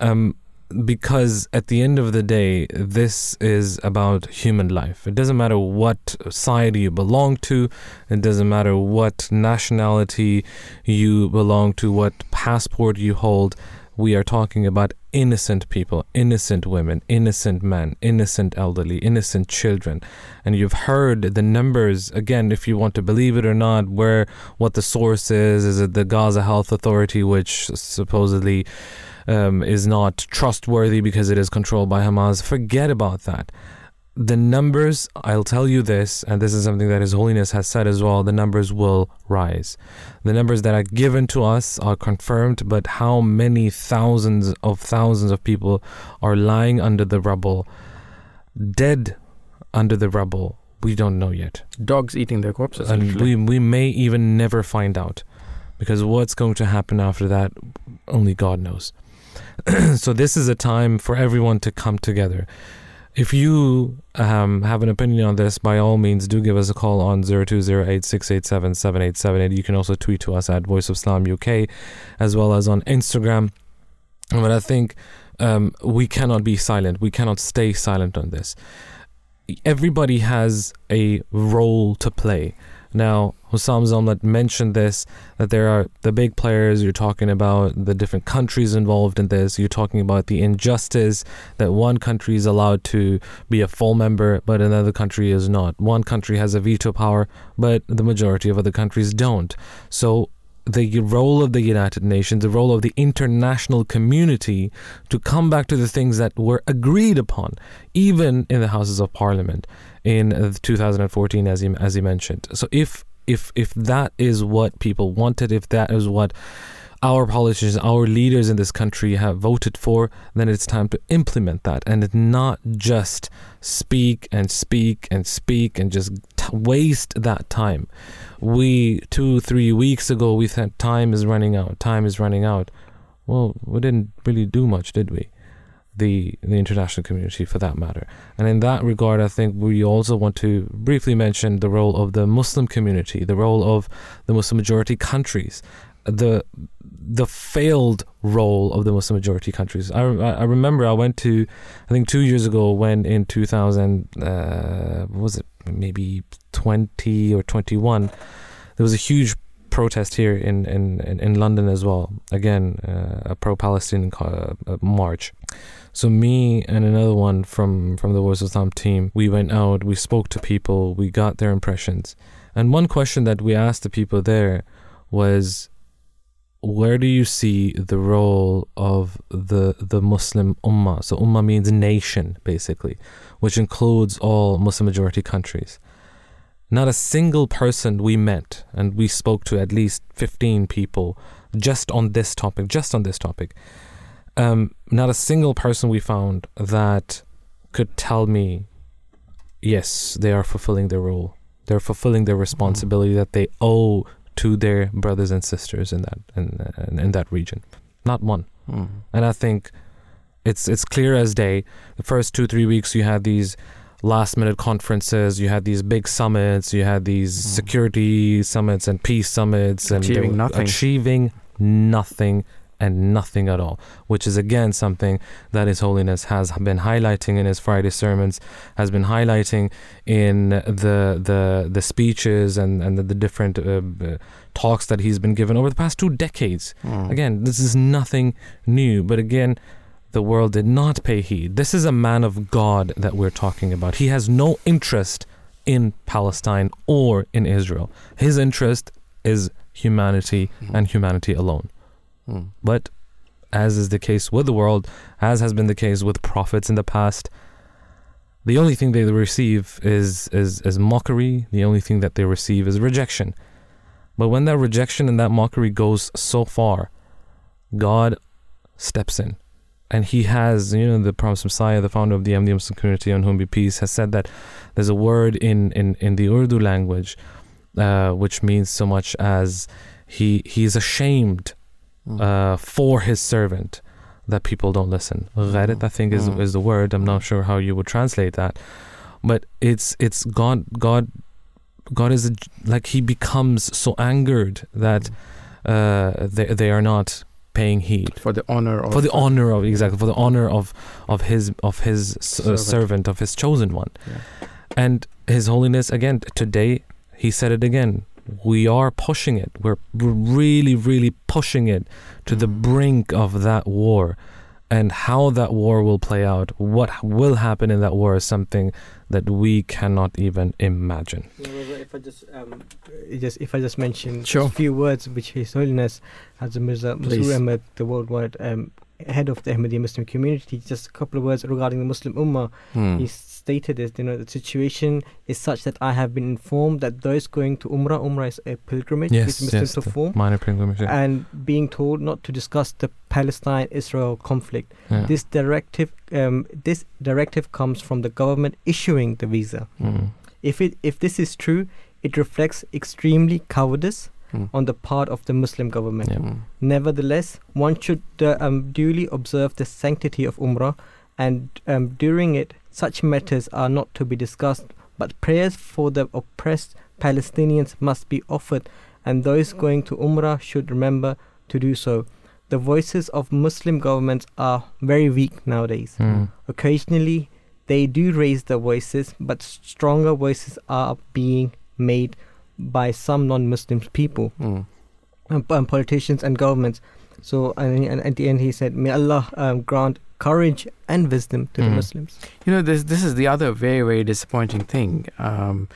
Um, because at the end of the day, this is about human life. It doesn't matter what side you belong to, it doesn't matter what nationality you belong to, what passport you hold. We are talking about innocent people, innocent women, innocent men, innocent elderly, innocent children. And you've heard the numbers again, if you want to believe it or not, where what the source is. Is it the Gaza Health Authority, which supposedly um, is not trustworthy because it is controlled by Hamas? Forget about that the numbers, I'll tell you this, and this is something that His Holiness has said as well, the numbers will rise. The numbers that are given to us are confirmed, but how many thousands of thousands of people are lying under the rubble, dead under the rubble, we don't know yet. Dogs eating their corpses. And we, we may even never find out because what's going to happen after that, only God knows. so, this is a time for everyone to come together if you um, have an opinion on this, by all means, do give us a call on 0208 You can also tweet to us at Voice of Islam UK, as well as on Instagram. But I think um, we cannot be silent. We cannot stay silent on this. Everybody has a role to play. Now, Hussam Zomlot mentioned this that there are the big players, you're talking about the different countries involved in this, you're talking about the injustice that one country is allowed to be a full member, but another country is not. One country has a veto power, but the majority of other countries don't. So the role of the United Nations, the role of the international community to come back to the things that were agreed upon, even in the Houses of Parliament in uh, 2014, as he, as he mentioned. So if if if that is what people wanted, if that is what our politicians, our leaders in this country have voted for, then it's time to implement that and not just speak and speak and speak and just t- waste that time. We, two, three weeks ago, we said time is running out, time is running out. Well, we didn't really do much, did we? The the international community for that matter. And in that regard, I think we also want to briefly mention the role of the Muslim community, the role of the Muslim majority countries, the the failed role of the Muslim majority countries. I, I remember I went to, I think two years ago when in 2000, uh, was it maybe 20 or 21, there was a huge protest here in, in, in London as well. Again, uh, a pro Palestinian uh, march. So me and another one from from the Voice of Islam team, we went out, we spoke to people, we got their impressions. And one question that we asked the people there was where do you see the role of the the Muslim ummah? So ummah means nation basically, which includes all Muslim majority countries. Not a single person we met, and we spoke to at least 15 people just on this topic, just on this topic um, not a single person we found that could tell me, yes, they are fulfilling their role. They're fulfilling their responsibility mm. that they owe to their brothers and sisters in that in, in, in that region. Not one. Mm. And I think it's it's clear as day. The first two three weeks you had these last minute conferences, you had these big summits, you had these mm. security summits and peace summits, achieving and nothing. achieving nothing and nothing at all, which is again something that His Holiness has been highlighting in his Friday sermons, has been highlighting in the the the speeches and and the, the different uh, uh, talks that he's been given over the past two decades. Mm. Again, this is nothing new, but again. The world did not pay heed. This is a man of God that we're talking about. He has no interest in Palestine or in Israel. His interest is humanity mm. and humanity alone. Mm. But as is the case with the world, as has been the case with prophets in the past, the only thing they receive is, is, is mockery. The only thing that they receive is rejection. But when that rejection and that mockery goes so far, God steps in. And he has, you know, the Promised Messiah, the founder of the Muslim community, on whom be peace, has said that there's a word in, in, in the Urdu language uh, which means so much as he he is ashamed Mm. uh, for his servant that people don't listen. Ghairat, I think, is, mm. is the word. I'm not sure how you would translate that. But it's it's God God God is a, like he becomes so angered that uh, they they are not paying heed for the honor of for the honor of exactly for the honor of of his of his servant, servant of his chosen one. Yeah. And His Holiness again today he said it again we are pushing it. We're really, really pushing it to the brink of that war. and how that war will play out, what will happen in that war is something that we cannot even imagine. if I just um, just if I just mention Sure. a few words which His Holiness Hazrat Mirza Please. Masroor Ahmad, the worldwide um, head of the Ahmadiyya Muslim community, just a couple of words regarding the Muslim Ummah. Hmm. He stated this, you know, the situation is such that I have been informed that those going to Umrah, Umrah is a pilgrimage Yes, Muslims yes, the perform, minor pilgrimage. yeah. and being told not to discuss the Palestine-Israel conflict. Yeah. This directive, um, this directive comes from the government issuing the visa. Mm. If it if this is true, it reflects extremely cowardice Hmm. on the part of the Muslim government. Yeah. Nevertheless, one should uh, um, duly observe the sanctity of Umrah, and um, during it, such matters are not to be discussed, but prayers for the oppressed Palestinians must be offered, and those going to Umrah should remember to do so. The voices of Muslim governments are very weak nowadays. Mm. Occasionally, they do raise their voices, but stronger voices are being made by some non-Muslim people, Hmm. um, um, politicians and governments. So, and, and at the end, he said, "May Allah um, grant courage and wisdom to the Mm. Muslims." You know, this this is the other very very disappointing thing um,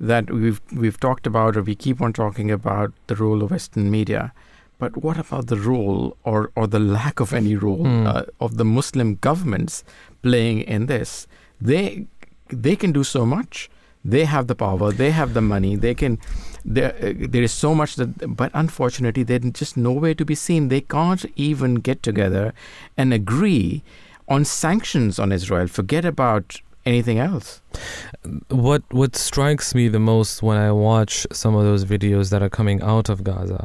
that we've we've talked about, or we keep on talking about the role of Western media. But what about the role, or or the lack of any role, Hmm. uh, of the Muslim governments playing in this? They they can do so much. They have the power. They have the money. They can. There, uh, there is so much that, but unfortunately, they're just nowhere to be seen. They can't even get together and agree on sanctions on Israel. Forget about anything else. what what strikes me the most when I watch some of those videos that are coming out of Gaza,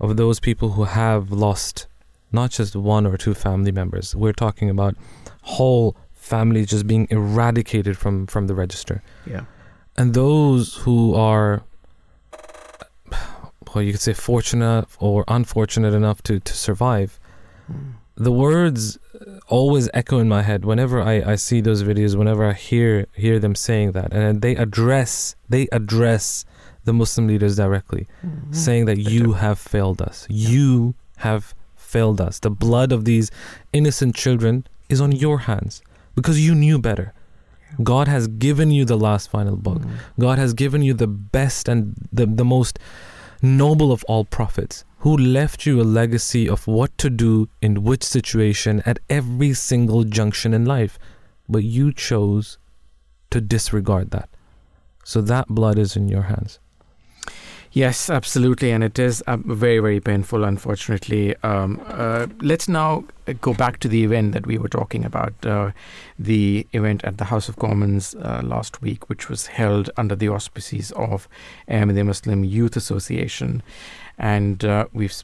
of those people who have lost not just one or two family members. We're talking about whole families just being eradicated from from the register, Yeah. and those who are. Well, you could say fortunate or unfortunate enough to, to survive. Hmm. The words uh, always echo in my head whenever I, I see those videos whenever i hear hear them saying that. And they address they address the muslim leaders directly hmm. saying that you have failed us. You have failed us. The blood of these innocent children is on your hands because you knew better. God has given you the last final book. Hmm. God has given you the best and the, the most noble of all prophets, who left you a legacy of what to do in which situation at every single junction in life. But you chose to disregard that. So that blood is in your hands. Yes, absolutely, and it is uh, very, very painful, unfortunately. Um, uh, let's now go back to the event that we were talking about, uh, the event at the House of Commons uh, last week, which was held under the auspices of the Muslim Youth Association, and uh, we've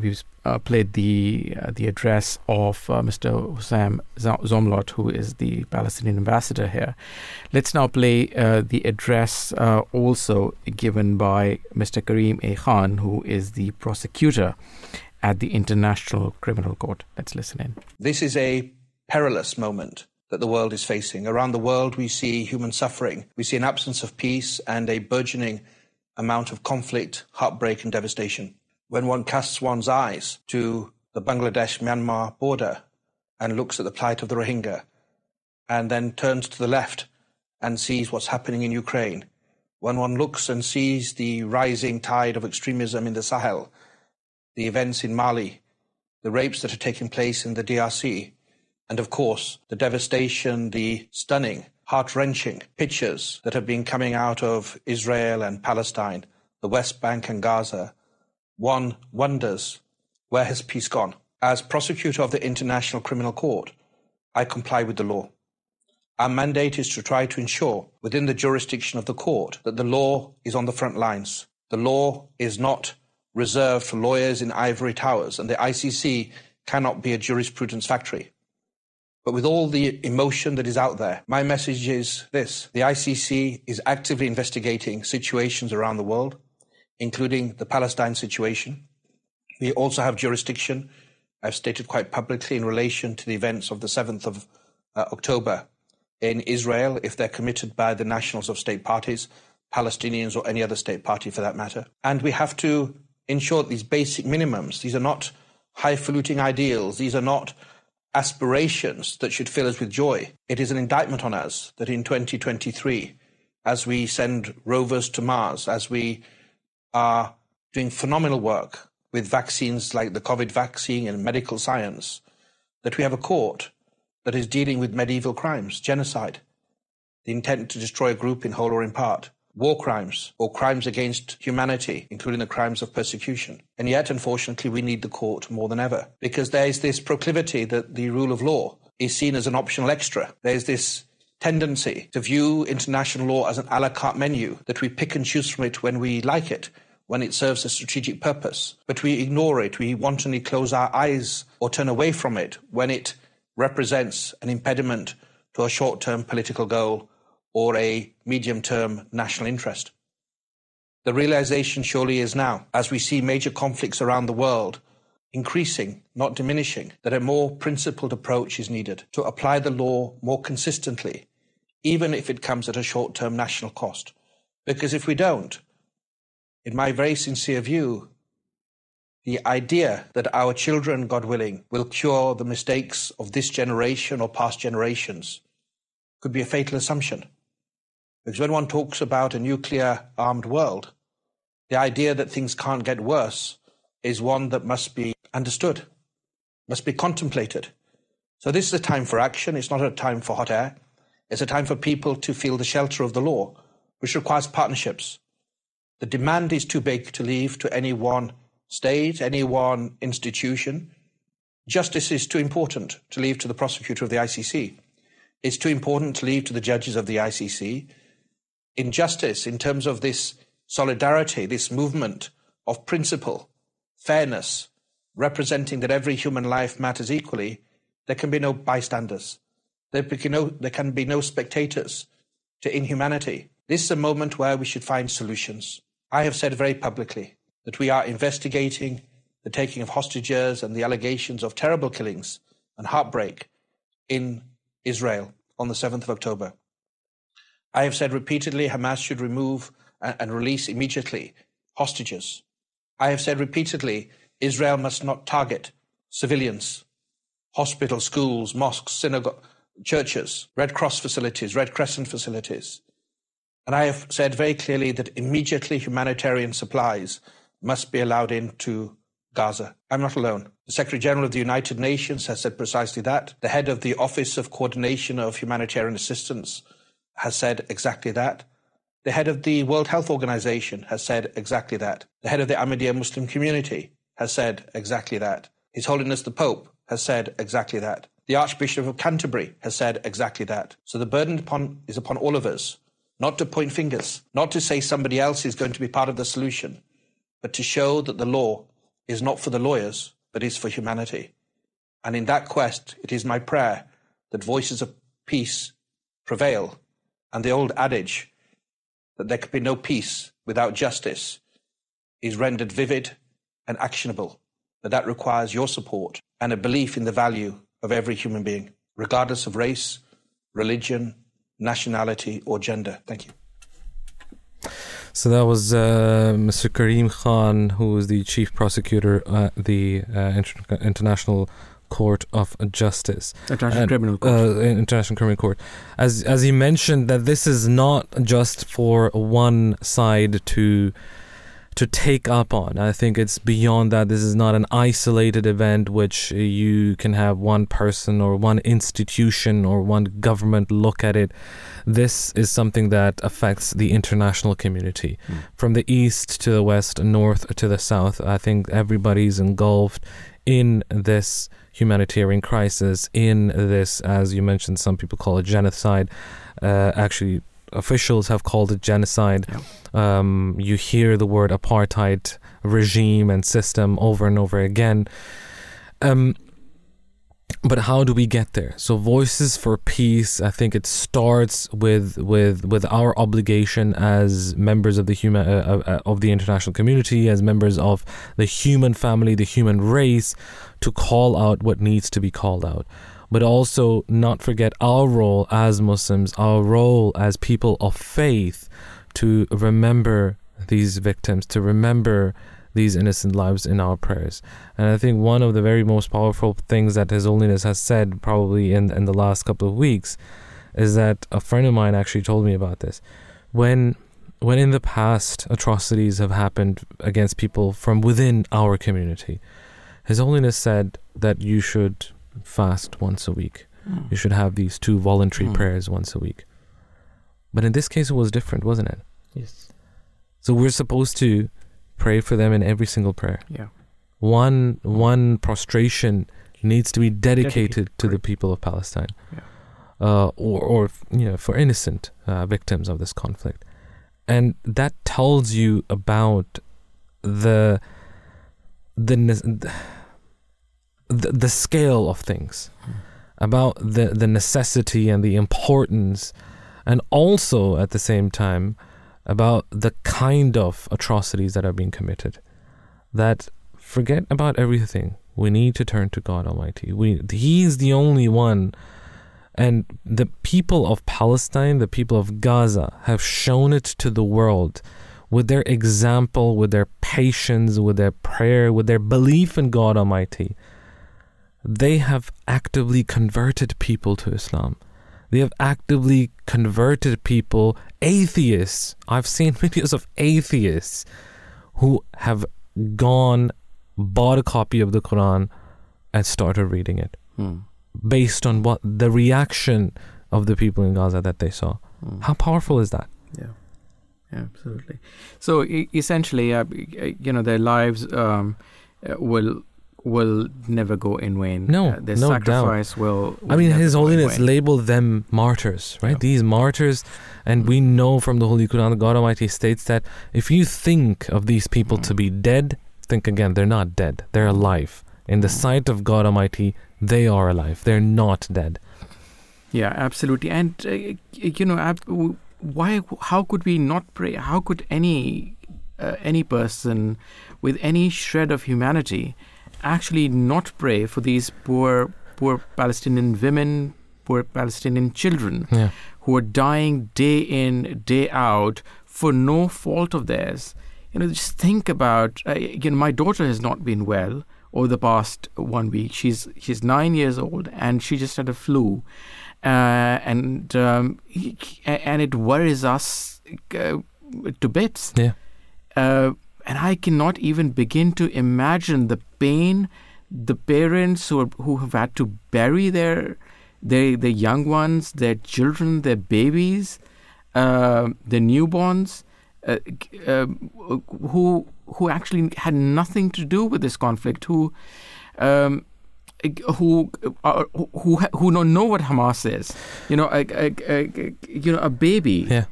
we've uh, played the uh, the address of uh, Mr. Hussam Zomlot, who is the Palestinian ambassador here. Let's now play uh, the address uh, also given by Mr. Karim A. Khan, who is the prosecutor at the International Criminal Court. Let's listen in. This is a perilous moment that the world is facing. Around the world, we see human suffering. We see an absence of peace and a burgeoning amount of conflict, heartbreak, and devastation. When one casts one's eyes to the Bangladesh Myanmar border and looks at the plight of the Rohingya, and then turns to the left and sees what's happening in Ukraine, when one looks and sees the rising tide of extremism in the Sahel, the events in Mali, the rapes that are taking place in the DRC, and of course, the devastation, the stunning, heart wrenching pictures that have been coming out of Israel and Palestine, the West Bank and Gaza, one wonders where has peace gone? As prosecutor of the International Criminal Court, I comply with the law. Our mandate is to try to ensure within the jurisdiction of the court that the law is on the front lines. The law is not reserved for lawyers in ivory towers, and the ICC cannot be a jurisprudence factory. But with all the emotion that is out there, my message is this the ICC is actively investigating situations around the world, including the Palestine situation. We also have jurisdiction, I've stated quite publicly, in relation to the events of the 7th of uh, October in Israel, if they're committed by the nationals of state parties, Palestinians, or any other state party for that matter. And we have to ensure these basic minimums, these are not highfalutin ideals, these are not aspirations that should fill us with joy. It is an indictment on us that in 2023, as we send rovers to Mars, as we are doing phenomenal work with vaccines like the COVID vaccine and medical science, that we have a court that is dealing with medieval crimes, genocide, the intent to destroy a group in whole or in part, war crimes or crimes against humanity, including the crimes of persecution. And yet, unfortunately, we need the court more than ever because there is this proclivity that the rule of law is seen as an optional extra. There's this tendency to view international law as an a la carte menu that we pick and choose from it when we like it, when it serves a strategic purpose. But we ignore it, we wantonly close our eyes or turn away from it when it represents an impediment to a short term political goal or a medium term national interest. The realization surely is now, as we see major conflicts around the world increasing, not diminishing, that a more principled approach is needed to apply the law more consistently, even if it comes at a short term national cost. Because if we don't, in my very sincere view, the idea that our children, God willing, will cure the mistakes of this generation or past generations could be a fatal assumption. Because when one talks about a nuclear armed world, the idea that things can't get worse is one that must be understood, must be contemplated. So this is a time for action. It's not a time for hot air. It's a time for people to feel the shelter of the law, which requires partnerships. The demand is too big to leave to any one state, any one institution. Justice is too important to leave to the prosecutor of the ICC. It's too important to leave to the judges of the ICC injustice in terms of this solidarity, this movement of principle, fairness, representing that every human life matters equally, there can be no bystanders. There can, be no spectators to inhumanity. This is a moment where we should find solutions. I have said very publicly that we are investigating the taking of hostages and the allegations of terrible killings and heartbreak in Israel on the 7th of October. I have said repeatedly Hamas should remove and release immediately hostages. I have said repeatedly Israel must not target civilians, hospitals, schools, mosques, synagogues, churches, Red Cross facilities, Red Crescent facilities. And I have said very clearly that immediately humanitarian supplies must be allowed into Gaza. I'm not alone. The Secretary General of the United Nations has said precisely that. The head of the Office of Coordination of Humanitarian Assistance has said exactly that. The head of the World Health Organization has said exactly that. The head of the Ahmadiyya Muslim community has said exactly that. His Holiness the Pope has said exactly that. The Archbishop of Canterbury has said exactly that. So the burden upon, is upon all of us, not to point fingers, not to say somebody else is going to be part of the solution, but to show that the law is not for the lawyers, but is for humanity. And in that quest, it is my prayer that voices of peace prevail and the old adage that there can be no peace without justice is rendered vivid and actionable. But that requires your support and a belief in the value of every human being, regardless of race, religion, nationality, or gender. Thank you. So that was uh, Mr. Karim Khan, who is the chief prosecutor at the uh, Inter- International Court of Justice, International and, Criminal Court. Uh, International Criminal Court. As as he mentioned, that this is not just for one side to to take up on. I think it's beyond that. This is not an isolated event which you can have one person or one institution or one government look at it. This is something that affects the international community. Mm. From the east to the west, north to the south, I think everybody's engulfed in this humanitarian crisis in this, as you mentioned, some people call it genocide. Uh, actually, officials have called it genocide. Yeah. Um, you hear the word apartheid regime and system over and over again. Um, but how do we get there so voices for peace i think it starts with with with our obligation as members of the human uh, uh, of the international community as members of the human family the human race to call out what needs to be called out but also not forget our role as muslims our role as people of faith to remember these victims to remember these innocent lives in our prayers. And I think one of the very most powerful things that His Holiness has said, probably in, in the last couple of weeks, is that a friend of mine actually told me about this. When when in the past atrocities have happened against people from within our community, His Holiness said that you should fast once a week. Mm. You should have these two voluntary Mm. prayers once a week. But in this case, it was different, wasn't it? Yes. So we're supposed to pray for them in every single prayer. Yeah. One one prostration needs to be dedicated, Dedicated, to the people of Palestine, Yeah. uh, or or you know for innocent uh, victims of this conflict, and that tells you about the the the, the scale of things, about the the necessity and the importance, and also at the same time about the kind of atrocities that are being committed. That forget about everything. We need to turn to God Almighty. We He's the only one. And the people of Palestine, the people of Gaza, have shown it to the world with their example, with their patience, with their prayer, with their belief in God Almighty. They have actively converted people to Islam. They have actively converted people, atheists. I've seen videos of atheists who have gone, bought a copy of the Quran, and started reading it Mm. based on what the reaction of the people in Gaza that they saw. Mm. How powerful is that? Yeah, yeah, absolutely. So e- essentially, uh, you know, their lives um, uh, will will never go in vain. No, Uh, their no doubt. sacrifice will, I mean, His Holiness labeled them martyrs, right? Yeah. These martyrs, and we know from the Holy Quran, God Almighty states that if you think of these people to be dead, think again, they're not dead, they're alive. In the sight of God Almighty, they are alive, they're not dead. Yeah, absolutely. And uh, you know, ab- why? How could we not pray? How could any uh, any person with any shred of humanity actually not pray for these poor poor Palestinian women, poor Palestinian children Yeah. who are dying day in day out for no fault of theirs? You know, just think about. Uh, know, my daughter has not been well over the past one week. She's she's nine years old and she just had a flu, uh, and um, and it worries us uh, to bits. Yeah. Uh, and I cannot even begin to imagine the pain the parents who are, who have had to bury their their their young ones, their children, their babies, uh, their newborns, uh, um, who who actually had nothing to do with this conflict, who. Um, who are, who who don't know what Hamas is, you know, a, a, a, you know, a baby, Yeah.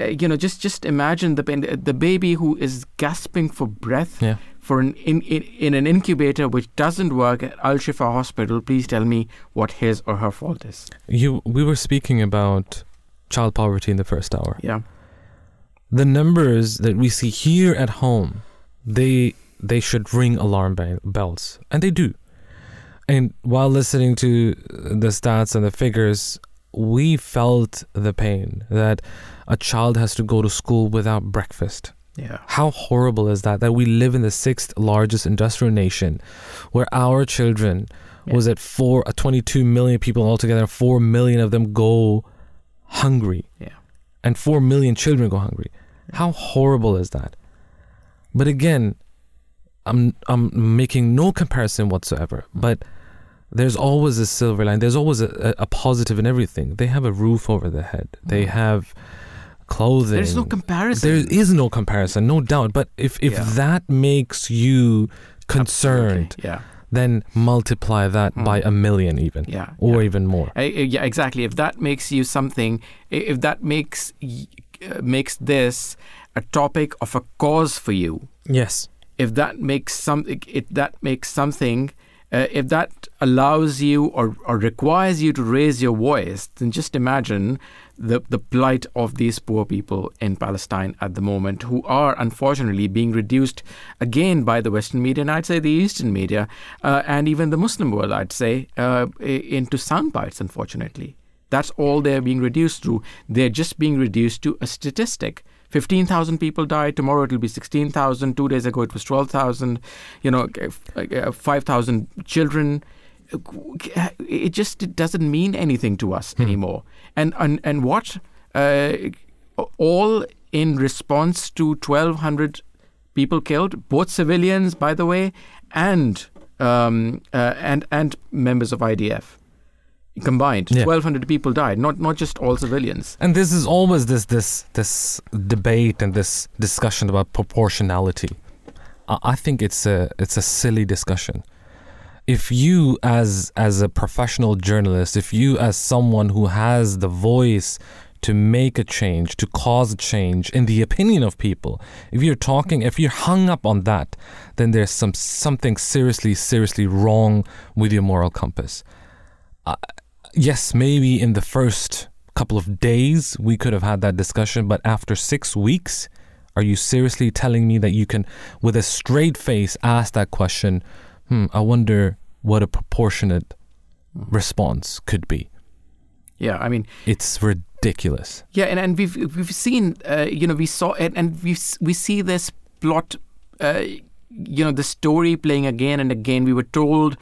Uh, you know, just just imagine the pain- the baby who is gasping for breath Yeah. for an in, in in an incubator which doesn't work at Al Shifa Hospital. Please tell me what his or her fault is. You, we were speaking about child poverty in the first hour. Yeah, the numbers that we see here at home, they they should ring alarm bells, and they do. And while listening to the stats and the figures, we felt the pain that a child has to go to school without breakfast. yeah, How horrible is that? That we live in the sixth largest industrial nation, where our children Yeah. was at four, uh, 22 million people altogether. Four million of them go hungry yeah, and 4 million children go hungry. How horrible is that? But again, I'm I'm making no comparison whatsoever, but there's always a silver line. There's always a, a, a positive in everything. They have a roof over their head. They have clothing. There's no comparison. There is no comparison, no doubt. But if if Yeah. that makes you concerned, Absolutely. Yeah, then multiply that Hmm. by a million even, yeah, or yeah. even more. Uh, yeah, exactly. If that makes you something, if that makes uh, makes this a topic of a cause for you, Yes. if that makes something, if that makes something, uh, if that allows you or, or requires you to raise your voice, then just imagine the the plight of these poor people in Palestine at the moment, who are unfortunately being reduced again by the Western media, and I'd say the Eastern media, uh, and even the Muslim world, I'd say, uh, into sound bites. Unfortunately, that's all they're being reduced to. They're just being reduced to a statistic. 15,000 people died. Tomorrow it'll be 16,000. Two days ago it was 12,000. You know, uh, 5,000 children. It just it doesn't mean anything to us Hmm. anymore. And and and what? Uh, all in response to 1,200 people killed, both civilians, by the way, and um, uh, and and members of IDF combined. Yeah. 1,200 people died, not not just all civilians. And this is always this this this debate and this discussion about proportionality. I I think it's a it's a silly discussion. If you as as a professional journalist, if you as someone who has the voice to make a change, to cause a change in the opinion of people, if you're talking, if you're hung up on that, then there's some something seriously seriously wrong with your moral compass uh, yes, maybe in the first couple of days we could have had that discussion, but after six weeks, are you seriously telling me that you can, with a straight face, ask that question? Hmm, I wonder what a proportionate response could be. Yeah, I mean, It's ridiculous. Yeah, and, and we've we've seen, uh, you know, we saw it, and we we see this plot, uh, you know, the story playing again and again. We were told.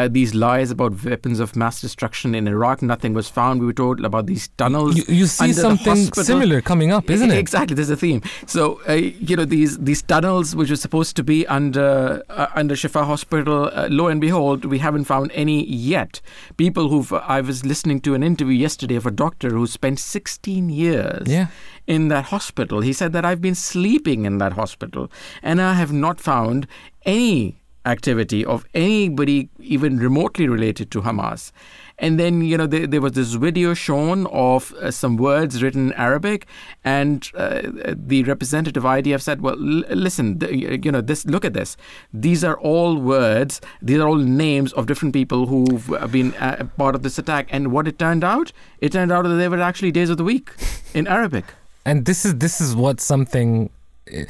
Uh, these lies about weapons of mass destruction in Iraq, nothing was found. We were told about these tunnels. You, you see something similar coming up, isn't it? Exactly, there's a theme. So uh, you know these these tunnels, which were supposed to be under uh, under Shifa Hospital, uh, lo and behold, we haven't found any yet. People who've I was listening to an interview yesterday of a doctor who spent 16 years Yeah. in that hospital. He said that I've been sleeping in that hospital and I have not found any activity of anybody even remotely related to Hamas. And then, you know, there, there was this video shown of uh, some words written in Arabic, and uh, the representative IDF said, "Well, l- listen, th- you know, this. Look at this. These are all words. These are all names of different people who've uh, been uh, part of this attack." And what it turned out, it turned out that they were actually days of the week in Arabic. and this is this is what something uh,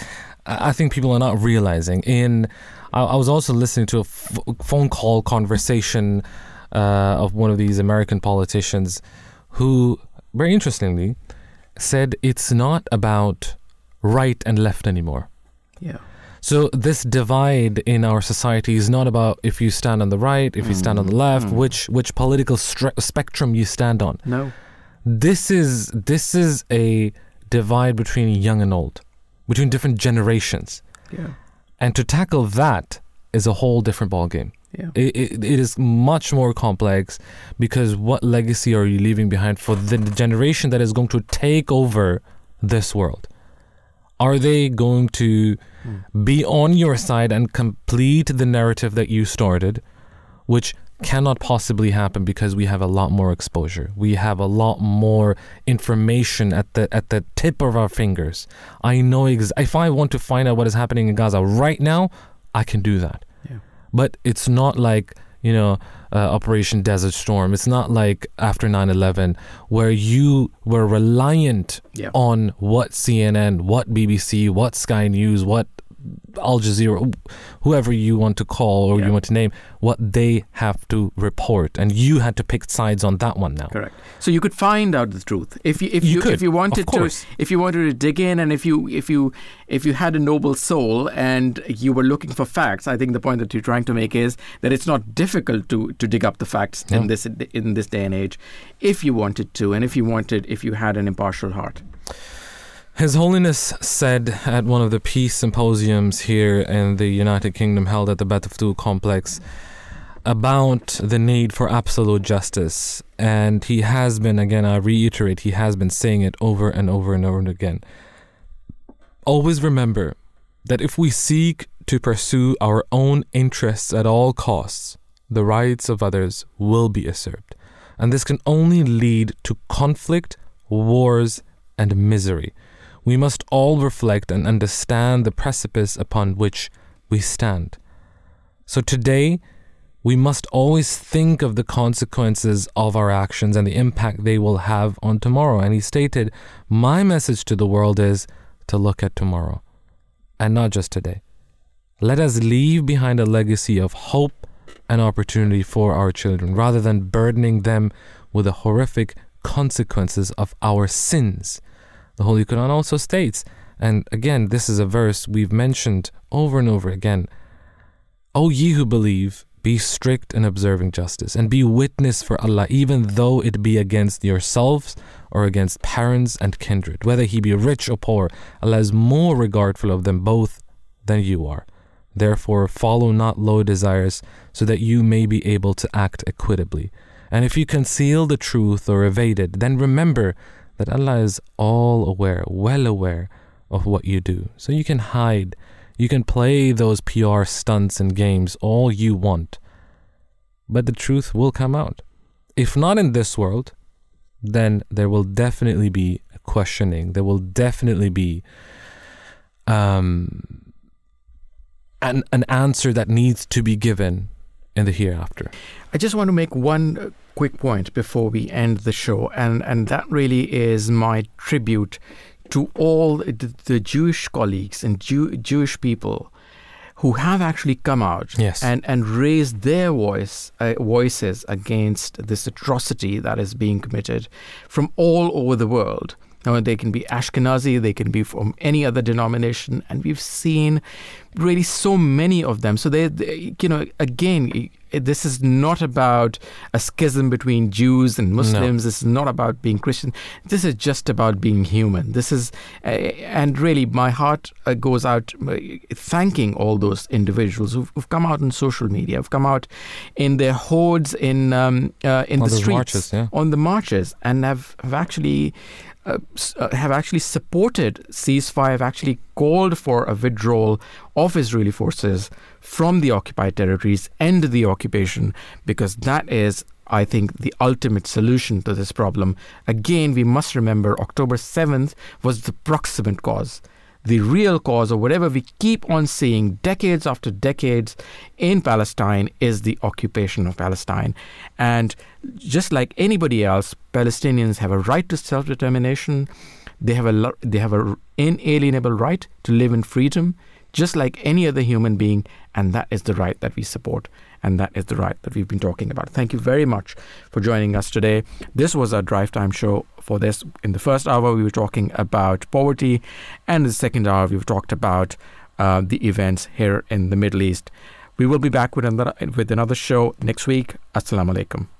I think people are not realizing. In I, I was also listening to a f- phone call conversation uh, of one of these American politicians, who very interestingly said it's not about right and left anymore. Yeah. So this divide in our society is not about if you stand on the right, if you stand on the left, which which political stre- spectrum you stand on No. this is this is a divide between young and old, between different generations, Yeah. And to tackle that is a whole different ballgame. Yeah. It, it, it is much more complex because what legacy are you leaving behind for the generation that is going to take over this world? Are they going to hmm. be on your side and complete the narrative that you started, which cannot possibly happen because we have a lot more exposure. We have a lot more information at the at the tip of our fingers. I know ex- if I want to find out what is happening in Gaza right now, I can do that. Yeah. But it's not like you know uh, Operation Desert Storm. It's not like after 9/11 where you were reliant Yeah. on what CNN, what BBC, what Sky News, what Al Jazeera, whoever you want to call or Yeah. you want to name, what they have to report, and you had to pick sides on that one now. Correct. So you could find out the truth if you if You you, could, if you wanted to if you wanted to dig in and if you if you if you had a noble soul and you were looking for facts. I think the point that you're trying to make is that it's not difficult to to dig up the facts No. in this in this day and age, if you wanted to and if you wanted if you had an impartial heart. His Holiness said at one of the peace symposiums here in the United Kingdom held at the Baitul Futuh complex about the need for absolute justice. And he has been, again, I reiterate, he has been saying it over and over and over again. Always remember that if we seek to pursue our own interests at all costs, the rights of others will be usurped. And this can only lead to conflict, wars, and misery. We must all reflect and understand the precipice upon which we stand. So today, we must always think of the consequences of our actions and the impact they will have on tomorrow. And he stated, My message to the world is to look at tomorrow and not just today. Let us leave behind a legacy of hope and opportunity for our children rather than burdening them with the horrific consequences of our sins. The Holy Quran also states, And again, this is a verse we've mentioned over and over again. O ye who believe, be strict in observing justice, and be witness for Allah, even though it be against yourselves or against parents and kindred. Whether he be rich or poor, Allah is more regardful of them both than you are. Therefore, follow not low desires, so that you may be able to act equitably. And if you conceal the truth or evade it, then remember that Allah is all aware, well aware of what you do. So you can hide, you can play those PR stunts and games all you want, but the truth will come out. If not in this world, then there will definitely be questioning. There will definitely be um, an, an answer that needs to be given in the hereafter. I just want to make one quick point before we end the show, and, and that really is my tribute to all the, the Jewish colleagues and Jew, Jewish people who have actually come out yes. and, and raised their voice uh, voices against this atrocity that is being committed from all over the world. Now, they can be Ashkenazi, they can be from any other denomination, and we've seen really so many of them. So they, they you know, again, this is not about a schism between Jews and Muslims. No. This is not about being Christian. This is just about being human. This is, uh, and really, my heart uh, goes out uh, thanking all those individuals who've, who've, come out on social media, who've come out in their hordes in um, uh, in on the streets, marches, yeah. on the marches, and have, have actually uh, have actually supported ceasefire, have actually called for a withdrawal of Israeli forces from the occupied territories, end the occupation, because that is, I think, the ultimate solution to this problem. Again, we must remember October 7th was the proximate cause the real cause, or whatever we keep on seeing decades after decades in Palestine, is the occupation of Palestine. And just like anybody else, Palestinians have a right to self determination. They have a they have an inalienable right to live in freedom, just like any other human being, and that is the right that we support and that is the right that we've been talking about. Thank you very much for joining us today. This was our drive time show. For this, in the first hour, we were talking about poverty, and in the second hour, we've talked about uh, the events here in the Middle East. We will be back with another with another show next week. Assalamu alaikum.